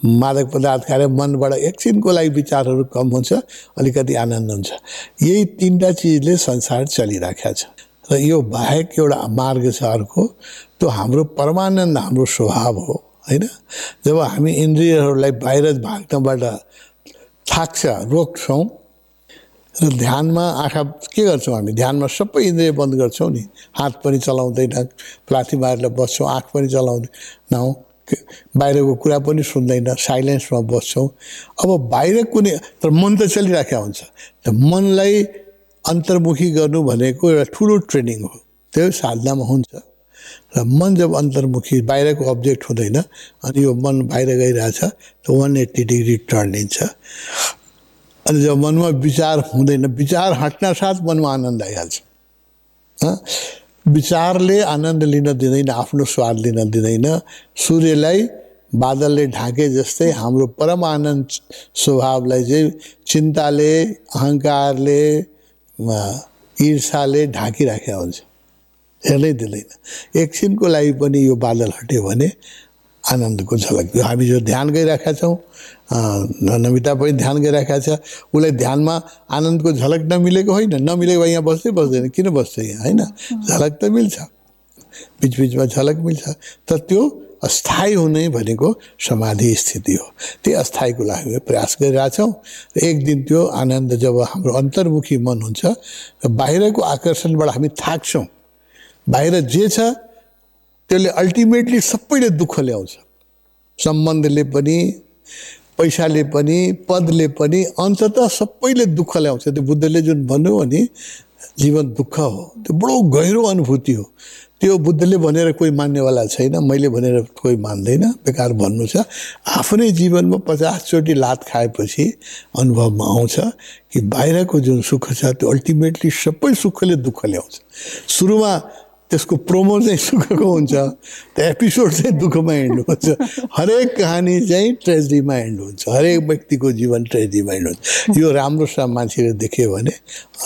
मादक पदार्थ खाएर मनबाट एकछिनको लागि विचारहरू कम हुन्छ अलिकति आनन्द हुन्छ। यही तिनवटा चिजले संसार चलिराखेको छ। र यो बाहेक एउटा मार्ग छ अर्को त्यो हाम्रो परमानन्द हाम्रो स्वभाव हो। होइन? जब हामी इन्द्रियहरूलाई बाहिर भाग्नबाट थाक्छ रोक्छौँ र ध्यानमा आँखा के गर्छौँ हामी? ध्यानमा सबै इन्द्रिय बन्द गर्छौँ नि। हात पनि चलाउँदैन प्लाथी मारेर बस्छौँ आँख पनि चलाउँदैनौँ बाहिरको कुरा पनि सुन्दैन साइलेन्समा बस्छौँ। अब बाहिर कुनै तर मन त चलिराखेको हुन्छ। मनलाई अन्तर्मुखी गर्नु भनेको एउटा ठुलो ट्रेनिङ हो। त्यो साधनामा हुन्छ। र मन जब अन्तर्मुखी बाहिरको अब्जेक्ट हुँदैन अनि यो मन बाहिर गइरहेछ त वान एट्टी डिग्री टर्न लिन्छ। अनि जब मनमा विचार हुँदैन विचार हट्न साथ मनमा आनन्द आइहाल्छ? विचारले आनन्द लिन दिँदैन आफ्नो स्वाद लिन दिँदैन। सूर्यलाई बादलले ढाके जस्तै हाम्रो परम आनन्द स्वभावलाई चाहिँ चिन्ताले अहङ्कारले ईर्षाले ढाकिराखेको हुन्छ। हेर्नै दिँदैन। एकछिनको लागि पनि यो बादल हट्यो भने आनन्दको झलक यो हामी जो ध्यान गइरहेका छौँ नमिता पनि ध्यान गइरहेका छ। उसलाई ध्यानमा आनन्दको झलक नमिलेको होइन। नमिलेको भए यहाँ बस्दै बस्दैन। किन बस्छ यहाँ? होइन? झलक त मिल्छ। बिचबिचमा झलक मिल्छ। तर त्यो अस्थायी हुने भनेको समाधि स्थिति हो। त्यो अस्थायीको लागि प्रयास गरिरहेछौँ र एक दिन त्यो आनन्द जब हाम्रो अन्तर्मुखी मन हुन्छ र बाहिरको आकर्षणबाट हामी थाक्छौँ। बाहिर जे छ त्यसले अल्टिमेटली सबैले दुःख ल्याउँछ। सम्बन्धले पनि पैसाले पनि पदले पनि अन्तत सबैले दुःख ल्याउँछ। त्यो बुद्धले जुन भन्नुभयो नि जीवन दुःख हो। त्यो बडो गहिरो अनुभूति हो। त्यो बुद्धले भनेर कोही मान्नेवाला छैन मैले भनेर कोही मान्दैन। बेकार भन्नु छ। आफ्नै जीवनमा पचासचोटि लात खाएपछि अनुभवमा आउँछ कि बाहिरको जुन सुख छ त्यो अल्टिमेटली सबै सुखले दुःख ल्याउँछ। सुरुमा त्यसको प्रोमो चाहिँ सुखको हुन्छ। त्यो एपिसोड चाहिँ दुःखमा एन्ड हुन्छ। हरेक कहानी चाहिँ ट्रेजेडीमा एन्ड हुन्छ। हरेक व्यक्तिको जीवन ट्रेजेडीमा एन्ड हुन्छ। यो राम्रोसँग मान्छेले देख्यो भने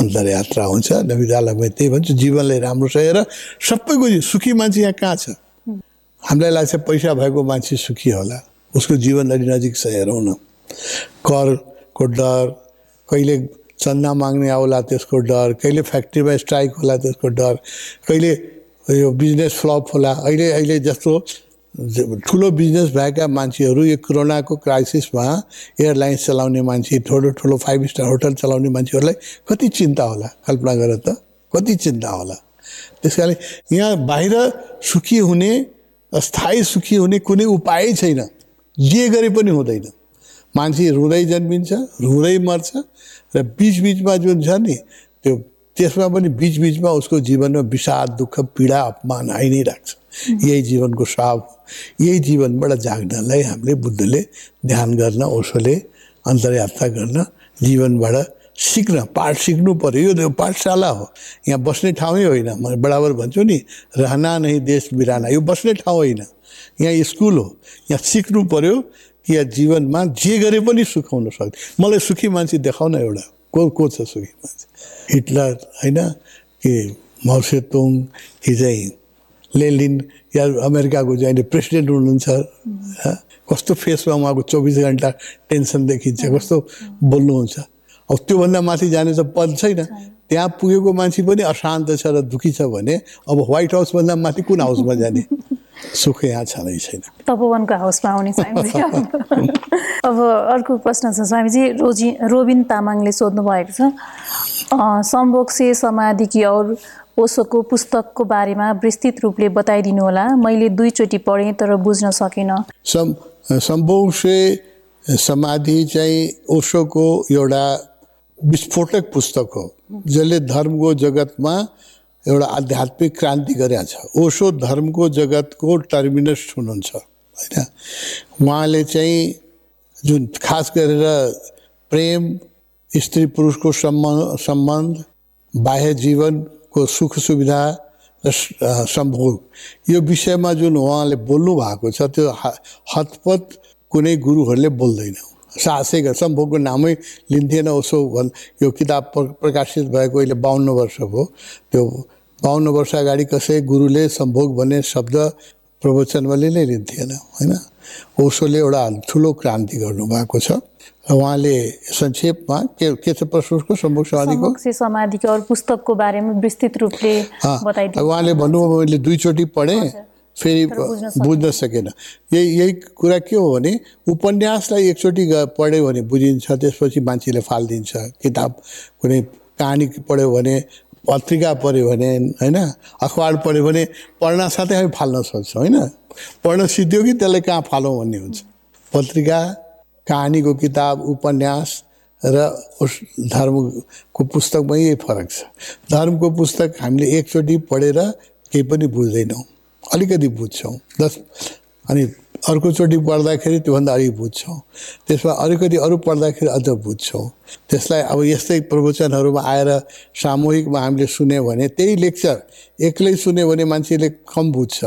अन्तर्यात्रा हुन्छ। नविदालाई मैले त्यही भन्छु जीवनलाई राम्रो छ हेर। सबैको सुखी मान्छे यहाँ कहाँ छ? हामीलाई लाग्छ पैसा भएको मान्छे सुखी होला। उसको जीवन अलि नजिक छ हेरौँ न। करको डर कहिले चन्दा माग्ने आउला त्यसको डर कहिले फ्याक्ट्रीमा स्ट्राइक होला त्यसको डर कहिले यो बिजनेस फ्लप होला। अहिले अहिले जस्तो ठुलो बिजनेस भएका मान्छेहरू यो कोरोनाको क्राइसिसमा एयरलाइन्स चलाउने मान्छे ठुलो ठुलो फाइभ स्टार होटल चलाउने मान्छेहरूलाई कति चिन्ता होला? कल्पना गर त। कति चिन्ता होला? त्यस कारण यहाँ बाहिर सुखी हुने अस्थायी सुखी हुने कुनै उपाय छैन। जे गरे पनि हुँदैन। मान्छे रुँदै जन्मिन्छ रुँदै मर्छ र बिचबिचमा जुन छ नि त्यो त्यसमा पनि बिचबिचमा उसको जीवनमा विषाद दुःख पीडा अपमान आइ नै राख्छ। यही जीवनको हो। यही जीवनबाट जाग्नलाई हामीले बुद्धले ध्यान गर्न ओसोले अन्तर्यात्रा गर्न जीवनबाट सिक्न पाठ सिक्नु पर्यो। यो पाठशाला हो। यहाँ बस्ने ठाउँै होइन। म बराबर भन्छु नि रहना नै देश बिराना। यो बस्ने ठाउँ होइन। यहाँ स्कुल हो। यहाँ सिक्नु पर्यो कि यहाँ जीवनमा जे गरे पनि सुख हुन सक्छ। मलाई सुखी मान्छे देखाउन एउटा को को छ सुखी मान्छे हिटलर होइन कि मौसेतुङ कि चाहिँ लेलिन या अमेरिकाको चाहिँ अहिले प्रेसिडेन्ट हुनुहुन्छ? कस्तो फेसमा उहाँको चौबिस घन्टा टेन्सन देखिन्छ कस्तो बोल्नुहुन्छ? अब त्योभन्दा माथि जाने त पद छैन। त्यहाँ पुगेको मान्छे पनि अशान्त छ र दुखी छ भने अब व्हाइट हाउसभन्दा माथि कुन हाउसमा जाने? सुख यहाँ छँदै छैन। तपोवनको हाउसमा आउने स्वामीजी। अब अर्को प्रश्न छ स्वामीजी। रोजी रोबिन तामाङले सोध्नु भएको छ अ, सम्भोग से समाधि की और ओसोको पुस्तकको बारेमा विस्तृत रूपले बताइदिनु होला। मैले दुईचोटि पढेँ तर बुझ्न सकिनँ। सम सम्भोग से समाधि चाहिँ ओशोको एउटा विस्फोटक पुस्तक हो जसले धर्मको जगतमा एउटा आध्यात्मिक क्रान्ति गरेका छ। ओशो धर्मको जगतको टर्मिनस हुनुहुन्छ होइन? उहाँले चाहिँ जुन खास गरेर प्रेम स्त्री पुरुषको सम्बन्ध सम्बन्ध बाह्य जीवनको सुख सुविधा र सम्भोग यो विषयमा जुन उहाँले बोल्नु भएको छ त्यो हतपत कुनै गुरुहरूले बोल्दैन। साहसै गर सम्भोगको नामै लिन्थेन उसो भन् यो किताब प्र- प्रकाशित भएको अहिले बाहन्न वर्ष भयो। त्यो बाहन्न वर्ष अगाडि कसै गुरुले सम्भोग भन्ने शब्द प्रवचनमा नै लिन्थेन होइन? ओसोले एउटा ठुलो क्रान्ति गर्नुभएको छ। र उहाँले संक्षेपमा के के छ प्रश्न उसको सम्भोग समाधिको समाधिको और पुस्तकको बारेमा विस्तृत रूपले उहाँले भन्नुभयो मैले दुईचोटि पढेँ। फेरि बुझ्न सकेन। यही यही कुरा के हो भने उपन्यासलाई एकचोटि पढ्यो भने बुझिन्छ त्यसपछि मान्छेले फालिदिन्छ। किताब कुनै कहानी पढ्यो भने पत्रिका पढ्यो भने होइन? अखबार पढ्यो भने पढ्न साथै हामी फाल्न सक्छौँ होइन? पढ्न सिद्धियो कि त्यसलाई कहाँ फालौँ भन्ने हुन्छ। पत्रिका कहानीको किताब उपन्यास र उस धर्मको पुस्तकमा यही फरक छ। धर्मको पुस्तक हामीले एकचोटि पढेर केही पनि बुझ्दैनौँ। अलिकति बुझ्छौँ। दस अनि अर्कोचोटि पढ्दाखेरि त्योभन्दा अलिक बुझ्छौँ। त्यसमा अलिकति अरू पढ्दाखेरि अझ बुझ्छौँ। त्यसलाई अब यस्तै प्रवचनहरूमा आएर सामूहिकमा हामीले सुन्यो भने त्यही लेक्चर एक्लै सुन्यो भने मान्छेले कम बुझ्छ।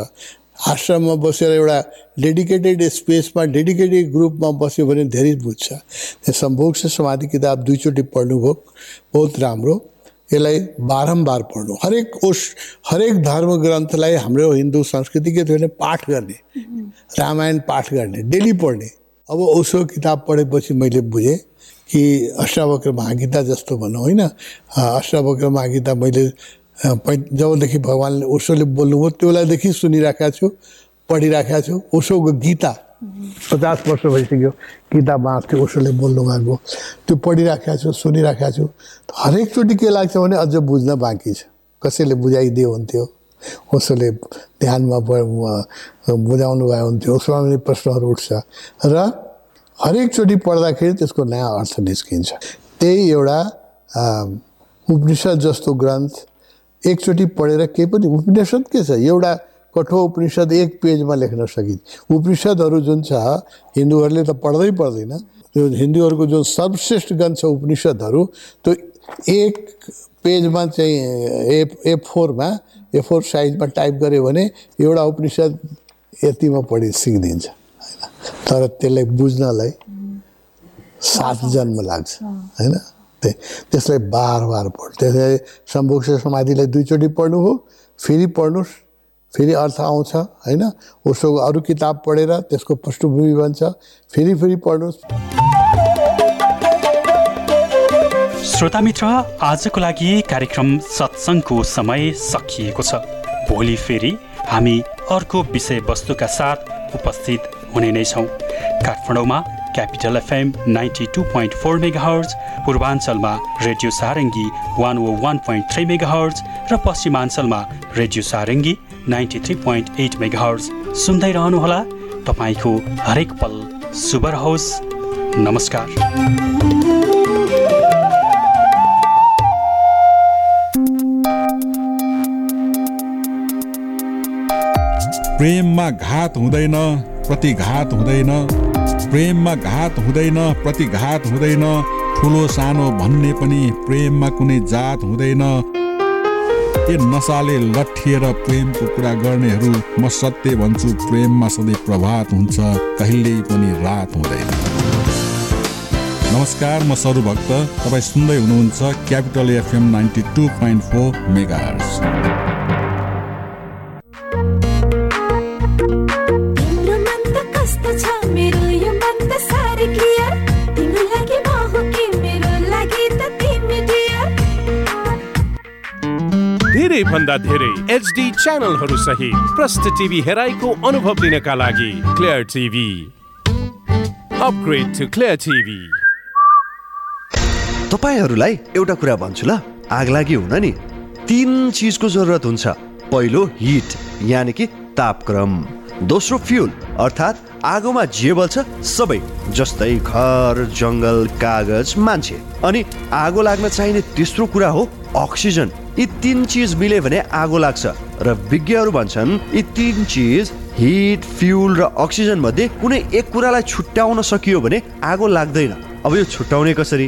आश्रममा बसेर एउटा डेडिकेटेड स्पेसमा डेडिकेटेड ग्रुपमा बस्यो भने धेरै बुझ्छ। सम्भोग से समाधि किताब दुईचोटि पढ्नुभयो। बहुत राम्रो। यसलाई बारम्बार पढ्नु। हरेक ओस हरेक धर्म ग्रन्थलाई हाम्रो हिन्दू संस्कृति के थियो भने पाठ गर्ने रामायण पाठ गर्ने डेली पढ्ने। अब ओसो किताब पढेपछि मैले बुझेँ कि अष्टावक्र महागीता जस्तो भनौँ होइन। अष्टावक्र महागीता मैले पै जबदेखि भगवान्ले ओसोले बोल्नुभयो त्यसलाई सुनिराखेको छु पढिराखेको छु। ओसोको गीता पचास वर्ष भइसक्यो गीता बाँच्थ्यो ओसोले बोल्नु भएको त्यो पढिराखेको छु सुनिराखेको छु हरेकचोटि के लाग्छ भने अझ बुझ्न बाँकी छ कसैले बुझाइदियो हुन्थ्यो ओसोले ध्यानमा बुझाउनु भयो हुन्थ्यो उसमा पनि प्रश्नहरू उठ्छ र हरेकचोटि पढ्दाखेरि त्यसको नयाँ अर्थ निस्किन्छ त्यही एउटा उपनिषद जस्तो ग्रन्थ एकचोटि पढेर केही पनि उपनिषद के छ एउटा कठोर उपनिषद एक पेजमा लेख्न सकिन्छ। उपनिषदहरू जुन छ हिन्दूहरूले त पढ्दै पढ्दैन। त्यो हिन्दूहरूको जुन सर्वश्रेष्ठ ग्रन्थ छ उपनिषदहरू त्यो एक पेजमा चाहिँ ए ए फोरमा ए फोर साइजमा टाइप गऱ्यो भने एउटा उपनिषद यतिमा पढि सिकिदिन्छ। होइन तर त्यसलाई बुझ्नलाई सात जन्म लाग्छ होइन? त्यसलाई बार बार पढ। त्यसलाई सम्भोग से समाधिलाई दुईचोटि पढ्नु हो फेरि पढ्नुहोस्। फेरि अर्थ आउँछ होइन? उसको अरू किताब पढेर त्यसको पृष्ठभूमि बन्छ। फेरि फेरि पढ्नुहोस्। श्रोता मित्र आजको लागि कार्यक्रम सत्सङ्गको समय सकिएको छ। भोलि फेरि हामी अर्को विषयवस्तुका साथ उपस्थित हुने नै छौँ। काठमाडौँमा Capital FM ninety two point four megahertz पूर्वाञ्चलमा radio Sarangi one O one point three megahertz र पश्चिमाञ्चलमा radio Sarangi ninety three point eight mega सुन्दै रहनुहोला। तपाईँको हरेक पल शुभ रहोस्। नमस्कार। प्रेममा घात हुँदैन प्रतिघात हुँदैन। प्रेममा घात हुँदैन प्रतिघात हुँदैन। ठुलो सानो भन्ने पनि प्रेममा कुनै जात हुँदैन। ए नसाले लट्ठिएर प्रेमको कुरा गर्नेहरू म सत्य भन्छु प्रेममा सधैँ प्रभात हुन्छ कहिल्यै पनि रात हुँदैन। नमस्कार म सरु भक्त। तपाईँ सुन्दै हुनुहुन्छ Capital FM ninety two point four mega भन्दा धेरै एचडी च्यानलहरू सहित प्रष्ट टिभी हेराइको अनुभव लिनका लागि Clear TV upgrade to Clear TV तपाईँहरूलाई एउटा कुरा भन्छु ल। आग लागि हुन नि। तिन चिजको जरुरत हुन्छ। पहिलो हिट यानि कि तापक्रम। दोस्रो फ्युल अर्थात् आगोमा जे बल्छ सबै जस्तै घर जङ्गल कागज मान्छे। अनि आगो लाग्न चाहिने तेस्रो कुरा हो अक्सिजन। यी तिन चिज मिल्यो भने आगो लाग्छ। र विज्ञहरू भन्छन् यी तिन चिज हिट फ्युल र अक्सिजन मध्ये कुनै एक कुरालाई छुट्याउन सकियो भने आगो लाग्दैन। अब यो छुट्याउने कसरी?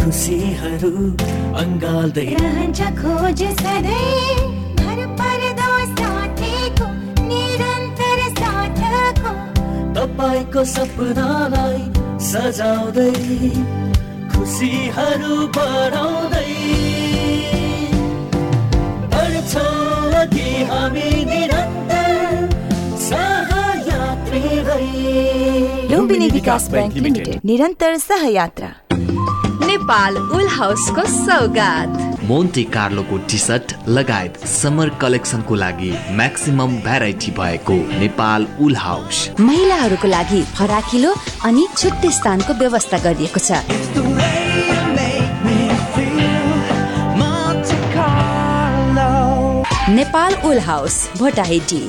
खुसीहरू अङ्गाल्दै रहन्छ खोज सधैँ। भर पर्दो साथीको निरन्तर साथको। तपाईँको सपनालाई सजाउँदै खुसीहरू बढाउँदै। बढ्छौँ अघि हामी निरन्तर सहयात्री भई। लुम्बिनी विकास बैंक लिमिटेड निरन्तर सहयात्रा। नेपाल उल हाउसको सौगात। मोन्टे कार्लोको टी सर्ट लगायत समर कलेक्सनको लागि म्याक्सिमम भेराइटी भएको नेपाल उल हाउस महिलाहरूको लागि फराकिलो अनि छुट्टै स्थानको व्यवस्था गरिएको छ। Nepal wool house Bhotahiti.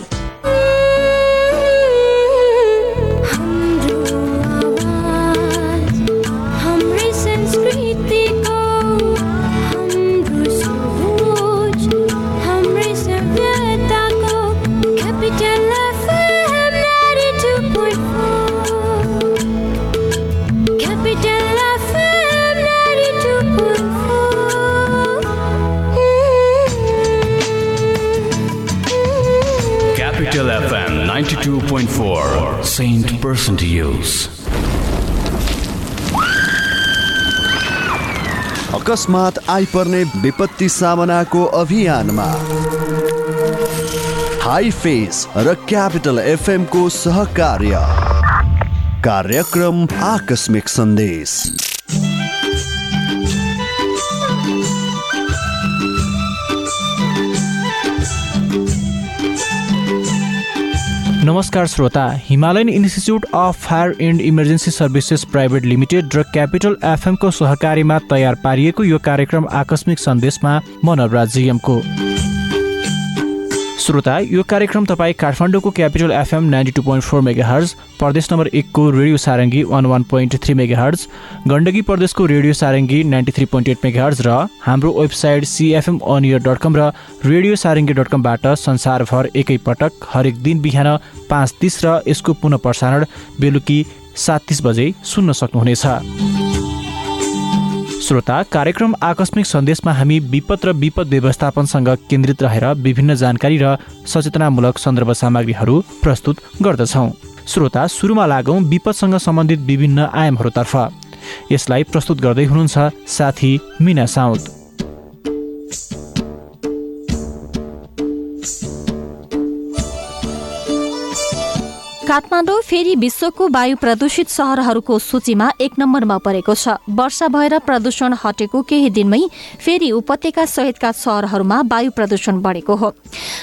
92.4, Saint Person to Use. अकस्मात आइपर्ने विपत्ति सामनाको अभियानमा। हाई फेस र क्यापिटल एफएमको सहकार्य। कार्यक्रम आकस्मिक सन्देश। नमस्कार श्रोता Himalayan institute of fire and emergency services private limited र क्यापिटल एफएमको सहकारीमा तयार पारिएको यो कार्यक्रम आकस्मिक सन्देशमा म नवराज जिएमको श्रोता यो कार्यक्रम तपाईँ काठमाडौँको Capital FM ninety two point four megahertz प्रदेश नम्बर एकको radio Sarangi one one point three megahertz Gandaki प्रदेशको radio Sarangi ninety three point eight megahertz र हाम्रो website CFM on air dot com र रेडियो सारङ्गी डट कमबाट संसारभर एकैपटक हरेक दिन बिहान पाँच तिस र यसको पुनः प्रसारण बेलुकी सात तिस बजे सुन्न सक्नुहुनेछ। श्रोता कार्यक्रम आकस्मिक सन्देशमा हामी विपद र विपद व्यवस्थापनसँग केन्द्रित रहेर विभिन्न जानकारी र सचेतनामूलक सन्दर्भ सामग्रीहरू प्रस्तुत गर्दछौँ। श्रोता सुरुमा लागौँ विपदसँग सम्बन्धित विभिन्न आयामहरूतर्फ। यसलाई प्रस्तुत गर्दै हुनुहुन्छ साथी मिना साउद काठमाडौँ फेरि विश्वको वायु प्रदूषित सहरहरूको सूचीमा एक नम्बरमा परेको छ। वर्षा भएर प्रदूषण हटेको केही दिनमै फेरि उपत्यका सहितका सहरहरूमा वायु प्रदूषण बढेको हो।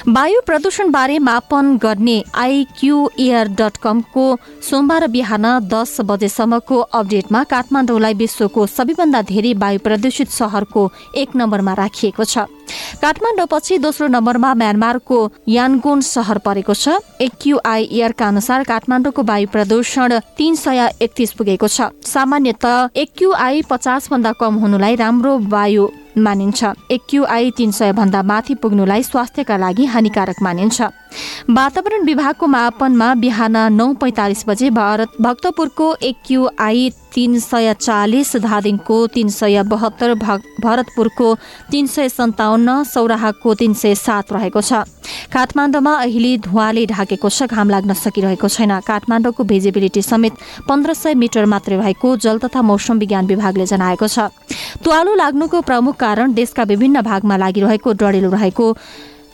वायु प्रदूषणबारे मापन गर्ने आइक्यू एयर डट कमको सोमबार बिहान दस बजेसम्मको अपडेटमा काठमाडौँलाई विश्वको सबैभन्दा धेरै वायु प्रदूषित सहरको एक नम्बरमा राखिएको छ। काठमाडौँपछि दोस्रो नम्बरमा म्यानमारको यानगुन सहर परेको छ। एक्युआई एयरका अनुसार काठमाडौँको वायु प्रदूषण तीन सय एकतिस पुगेको छ। सामान्यत एक्युआई पचास भन्दा कम हुनुलाई राम्रो वायु मानिन्छ। एक्युआई तीन सय भन्दा माथि पुग्नुलाई स्वास्थ्यका लागि हानिकारक मानिन्छ। वातावरण विभागको मापनमा बिहान नौ पैँतालिस बजे भारत भक्तपुरको एक्युआई तीन सय चालिस धादिङको तीन सय बहत्तर भरतपुरको तीन सय सन्ताउन्न सौराहाको तीन सय सात रहेको छ। काठमाडौँमा अहिले धुवाले ढाकेको छ घाम लाग्न सकिरहेको छैन। काठमाडौँको भिजिबिलिटी समेत पन्ध्र सय मिटर मात्रै भएको जल तथा मौसम विज्ञान विभागले जनाएको छ। तुवालो लाग्नुको प्रमुख कारण देशका विभिन्न भागमा लागिरहेको डढेलो रहेको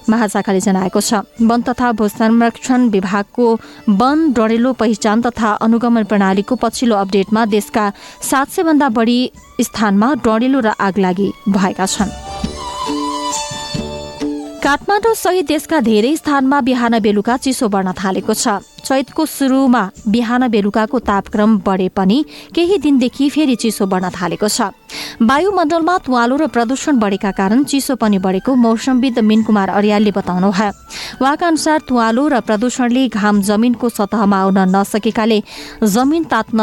महाशाखाले जनाएको छ। वन तथा भू संरक्षण विभागको वन डढेलो पहिचान तथा अनुगमन प्रणालीको पछिल्लो अपडेटमा देशका सात सय भन्दा बढी स्थानमा डढेलो र आगलागी भएका छन्। काठमाडौँ सहित देशका धेरै स्थानमा बिहान बेलुका चिसो बढ्न थालेको छ। चैतको सुरुमा बिहान बेलुकाको तापक्रम बढे पनि केही दिनदेखि फेरि चिसो बढ्न थालेको छ। वायुमण्डलमा तुवालो र प्रदूषण बढेका कारण चिसो पनि बढेको मौसमविद मिनकुमार अर्यालले बताउनु भयो। उहाँका अनुसार तुवालो र प्रदूषणले घाम जमिनको सतहमा आउन नसकेकाले जमिन तात्न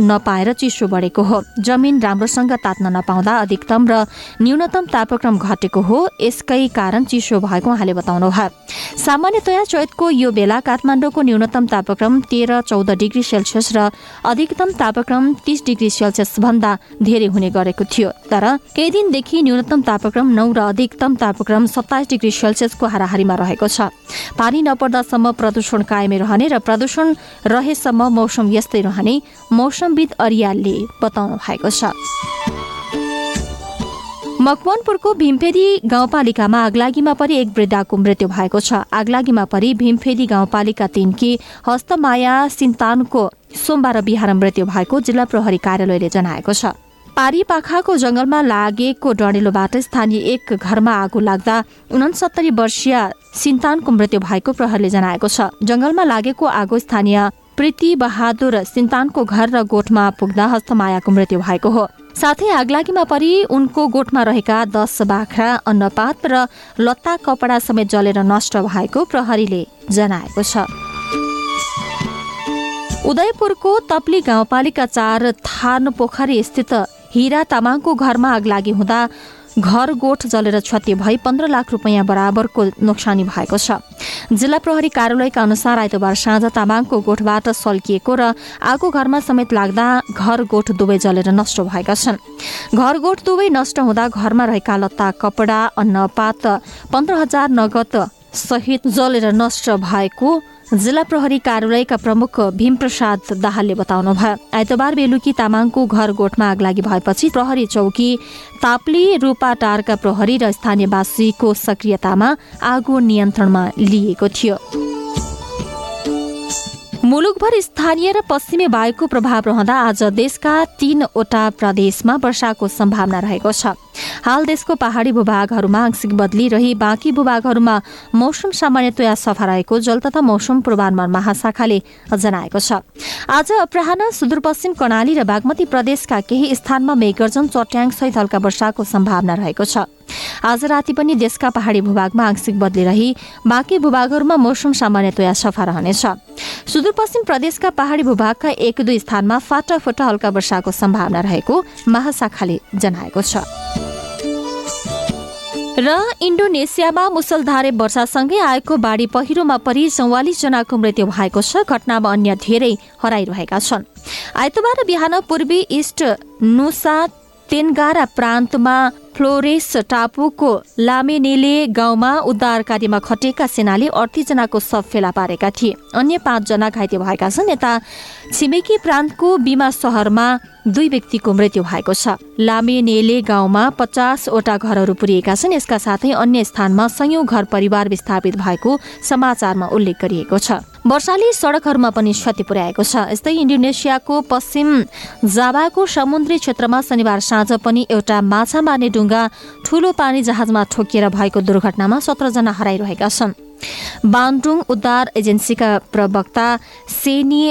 नपाएर चिसो बढेको हो। जमिन राम्रोसँग तात्न नपाउँदा अधिकतम र न्यूनतम तापक्रम घटेको हो। यसकै कारण चिसो भएको उहाँले बताउनु भयो। सामान्यतया चैतको यो बेला काठमाडौँको न्यूनतम तापक्रम तेह्र चौध डिग्री सेल्सियस र अधिकतम तापक्रम तीस डिग्री सेल्सियस भन्दा धेरै हुने गरेको थियो। तर केही दिनदेखि न्यूनतम तापक्रम नौ र अधिकतम तापक्रम सत्ताइस डिग्री सेल्सियसको हाराहारीमा रहेको छ। पानी नपर्दासम्म प्रदूषण कायमै रहने र प्रदूषण रहेसम्म मौसम यस्तै रहने मौसम मौसमविद अरियालले बताउनु भएको छ। मकवानपुरको भीमफेदी गाउँपालिकामा आगलागीमा परि एक वृद्धाको मृत्यु भएको छ। आगलागीमा परि भीमफेदी गाउँपालिका तिनकी हस्तमाया सिन्तानको सोमबार बिहान मृत्यु भएको जिल्ला प्रहरी कार्यालयले जनाएको छ। पारी पाखाको जंगलमा लागेको डढेलोबाट स्थानीय एक घरमा आगो लाग्दा उनसत्तरी वर्षीय सिन्तानको मृत्यु भएको प्रहरले जनाएको छ। जंगलमा लागेको आगो स्थानीय प्रीति बहादुर सिन्तानको घर र गोठमा पुग्दा हस्तमायाको मृत्यु भएको हो। साथै आगलागीमा परि उनको गोठमा रहेका दस बाख्रा अन्नपात र लत्ता कपडा समेत जलेर नष्ट भएको प्रहरीले जनाएको छ। उदयपुरको तप्ली गाउँपालिका चार थान पोखरी स्थित हिरा तामाङको घरमा आगलागी हुँदा घर गोठ जलेर क्षति भई पन्ध्र लाख रुपियाँ बराबरको नोक्सानी भएको छ। जिल्ला प्रहरी कार्यालयका अनुसार आइतबार साँझ तामाङको गोठबाट सल्किएको र आगो घरमा समेत लाग्दा घर गोठ दुवै जलेर नष्ट भएका छन्। घर गोठ दुवै नष्ट हुँदा घरमा रहेका लत्ता कपडा अन्नपात पन्ध्र हजार नगद सहित जलेर नष्ट भएको जिल्ला प्रहरी कार्यालयका प्रमुख भीमप्रसाद दाहालले बताउनु भयो आइतबार बेलुकी तामाङको घर गोठमा आगलागी भएपछि प्रहरी चौकी ताप्ली रूपाटारका प्रहरी र स्थानीयवासीको सक्रियतामा आगो नियन्त्रणमा लिएको थियो। मुलुकभर स्थानीय र पश्चिमी वायुको प्रभाव रहँदा आज देशका तीनवटा प्रदेशमा वर्षाको सम्भावना रहेको छ। हाल देशको पहाडी भूभागहरूमा आंशिक बदली रही बाँकी भूभागहरूमा मौसम सामान्यतया सफा रहेको जल तथा मौसम पूर्वानुमान महाशाखाले जनाएको छ। आज अपराह सुदूरपश्चिम कर्णाली र बागमती प्रदेशका केही स्थानमा मेघर्जन चट्याङ सहित हल्का वर्षाको सम्भावना रहेको छ। आज राति पनि देशका पहाडी भूभागमा आंशिक बदली रही। बाँकी भूभागहरूमा मौसम सामान्यतया सफा रहनेछ। सुदूरपश्चिम प्रदेशका पहाडी भूभागका एक दुई स्थानमा फाटाफुटा हल्का वर्षाको सम्भावना रहेको महाशाखाले जनाएको छ। र इन्डोनेसियामा मुसलधारे वर्षासँगै आएको बाढी पहिरोमा परि चौवालिस जनाको मृत्यु भएको छ। घटनामा अन्य धेरै हराइरहेका छन्। आइतबार बिहान पूर्वी इस्ट नुसा तेनगारा प्रान्तमा फ्लोरेस टापुको लामेनेले गाउँमा उद्धार कार्यमा खटेका सेनाले अडतिसजनाको शव फेला पारेका थिए। अन्य पाँचजना घाइते भएका छन् यता छिमेकी प्रान्तको बिमा सहरमा दुई व्यक्तिको मृत्यु भएको छ। लामेनेले गाउँमा पचासवटा घरहरू पुरिएका छन् यसका साथै अन्य स्थानमा सयौं घर परिवार विस्थापित भएको समाचारमा उल्लेख गरिएको छ। वर्षाले सड़कहरूमा पनि क्षति पुर्याएको छ। यस्तै इन्डोनेसियाको पश्चिम जाभाको समुद्री क्षेत्रमा शनिबार साँझ पनि एउटा माछा मार्ने डुङ्गा ठूलो पानी जहाजमा ठोकिएर भएको दुर्घटनामा सत्रजना हराइरहेका छन्। बान्डुङ उद्धार एजेन्सीका प्रवक्ता सेनी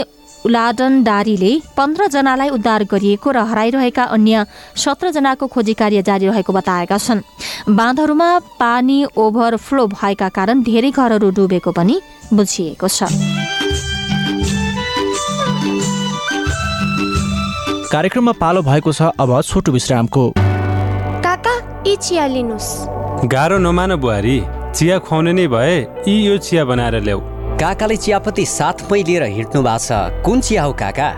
उलाडन डारीले पन्ध्रजनालाई उद्धार गरिएको र हराइरहेका अन्य सत्रजनाको खोजी कार्य जारी रहेको बताएका छन्। बाँधहरूमा पानी ओभरफ्लो भएका कारण धेरै घरहरू डुबेको पनि बुझिएको छ। कार्यक्रममा पालो भएको छ अब छोटो विश्रामको। चिया लिनुहोस् गाह्रो नमान बुहारी चिया खुवाउने नै भए यी यो चिया बनाएर ल्याऊ। काकाले चियापत्ती साथमै लिएर हिँड्नु भएको छ। कुन चिया हो काका?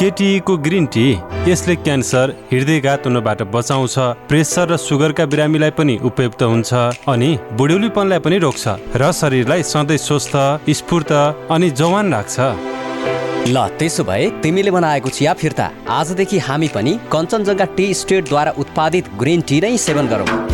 केटीको ग्रिन टी यसले क्यान्सर हृदयघात हुनबाट बचाउँछ प्रेसर र सुगरका बिरामीलाई पनि उपयुक्त हुन्छ अनि बुढ्यौलीपनलाई पनि रोक्छ र शरीरलाई सधैँ स्वस्थ स्फूर्त अनि जवान राख्छ। ल त्यसो भए तिमीले बनाएको चिया फिर्ता। आजदेखि हामी पनि कञ्चनजङ्घा टी स्टेटद्वारा उत्पादित ग्रिन टी नै सेवन गरौँ।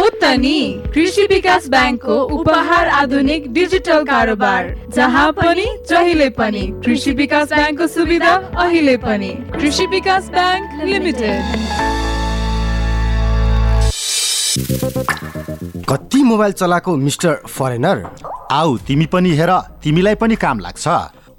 हो त नि कृषि विकास ब्याङ्कको उपहार आधुनिक डिजिटल कारोबार जहाँ पनि जहिले पनि कृषि विकास ब्याङ्कको सुविधा अहिले पनि। Krishi Bikas bank limited. कति मोबाइल चलाएको मिस्टर फरेनर? आऊ तिमी पनि हेर तिमीलाई पनि काम लाग्छ।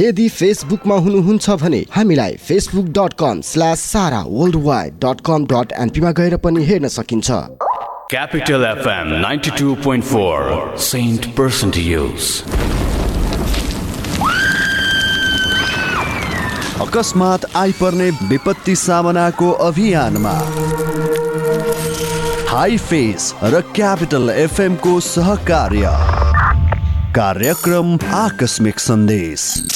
यदि फेसबुकमा हुनुहुन्छ भने हामीलाई Facebook dot com slash Sara world wide dot com dot एनपीमा गएर पनि हेर्न सकिन्छ। Capital FM 92.4 Saint Person to Use. अकस्मात आइपर्ने विपत्ति सामनाको अभियानमा। हाई फेस र क्यापिटल एफएमको सहकार्य। कार्यक्रम आकस्मिक सन्देश।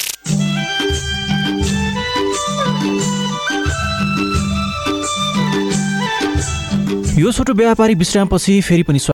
यो छोटो व्यापारिक विश्रामपछि फेरि पनि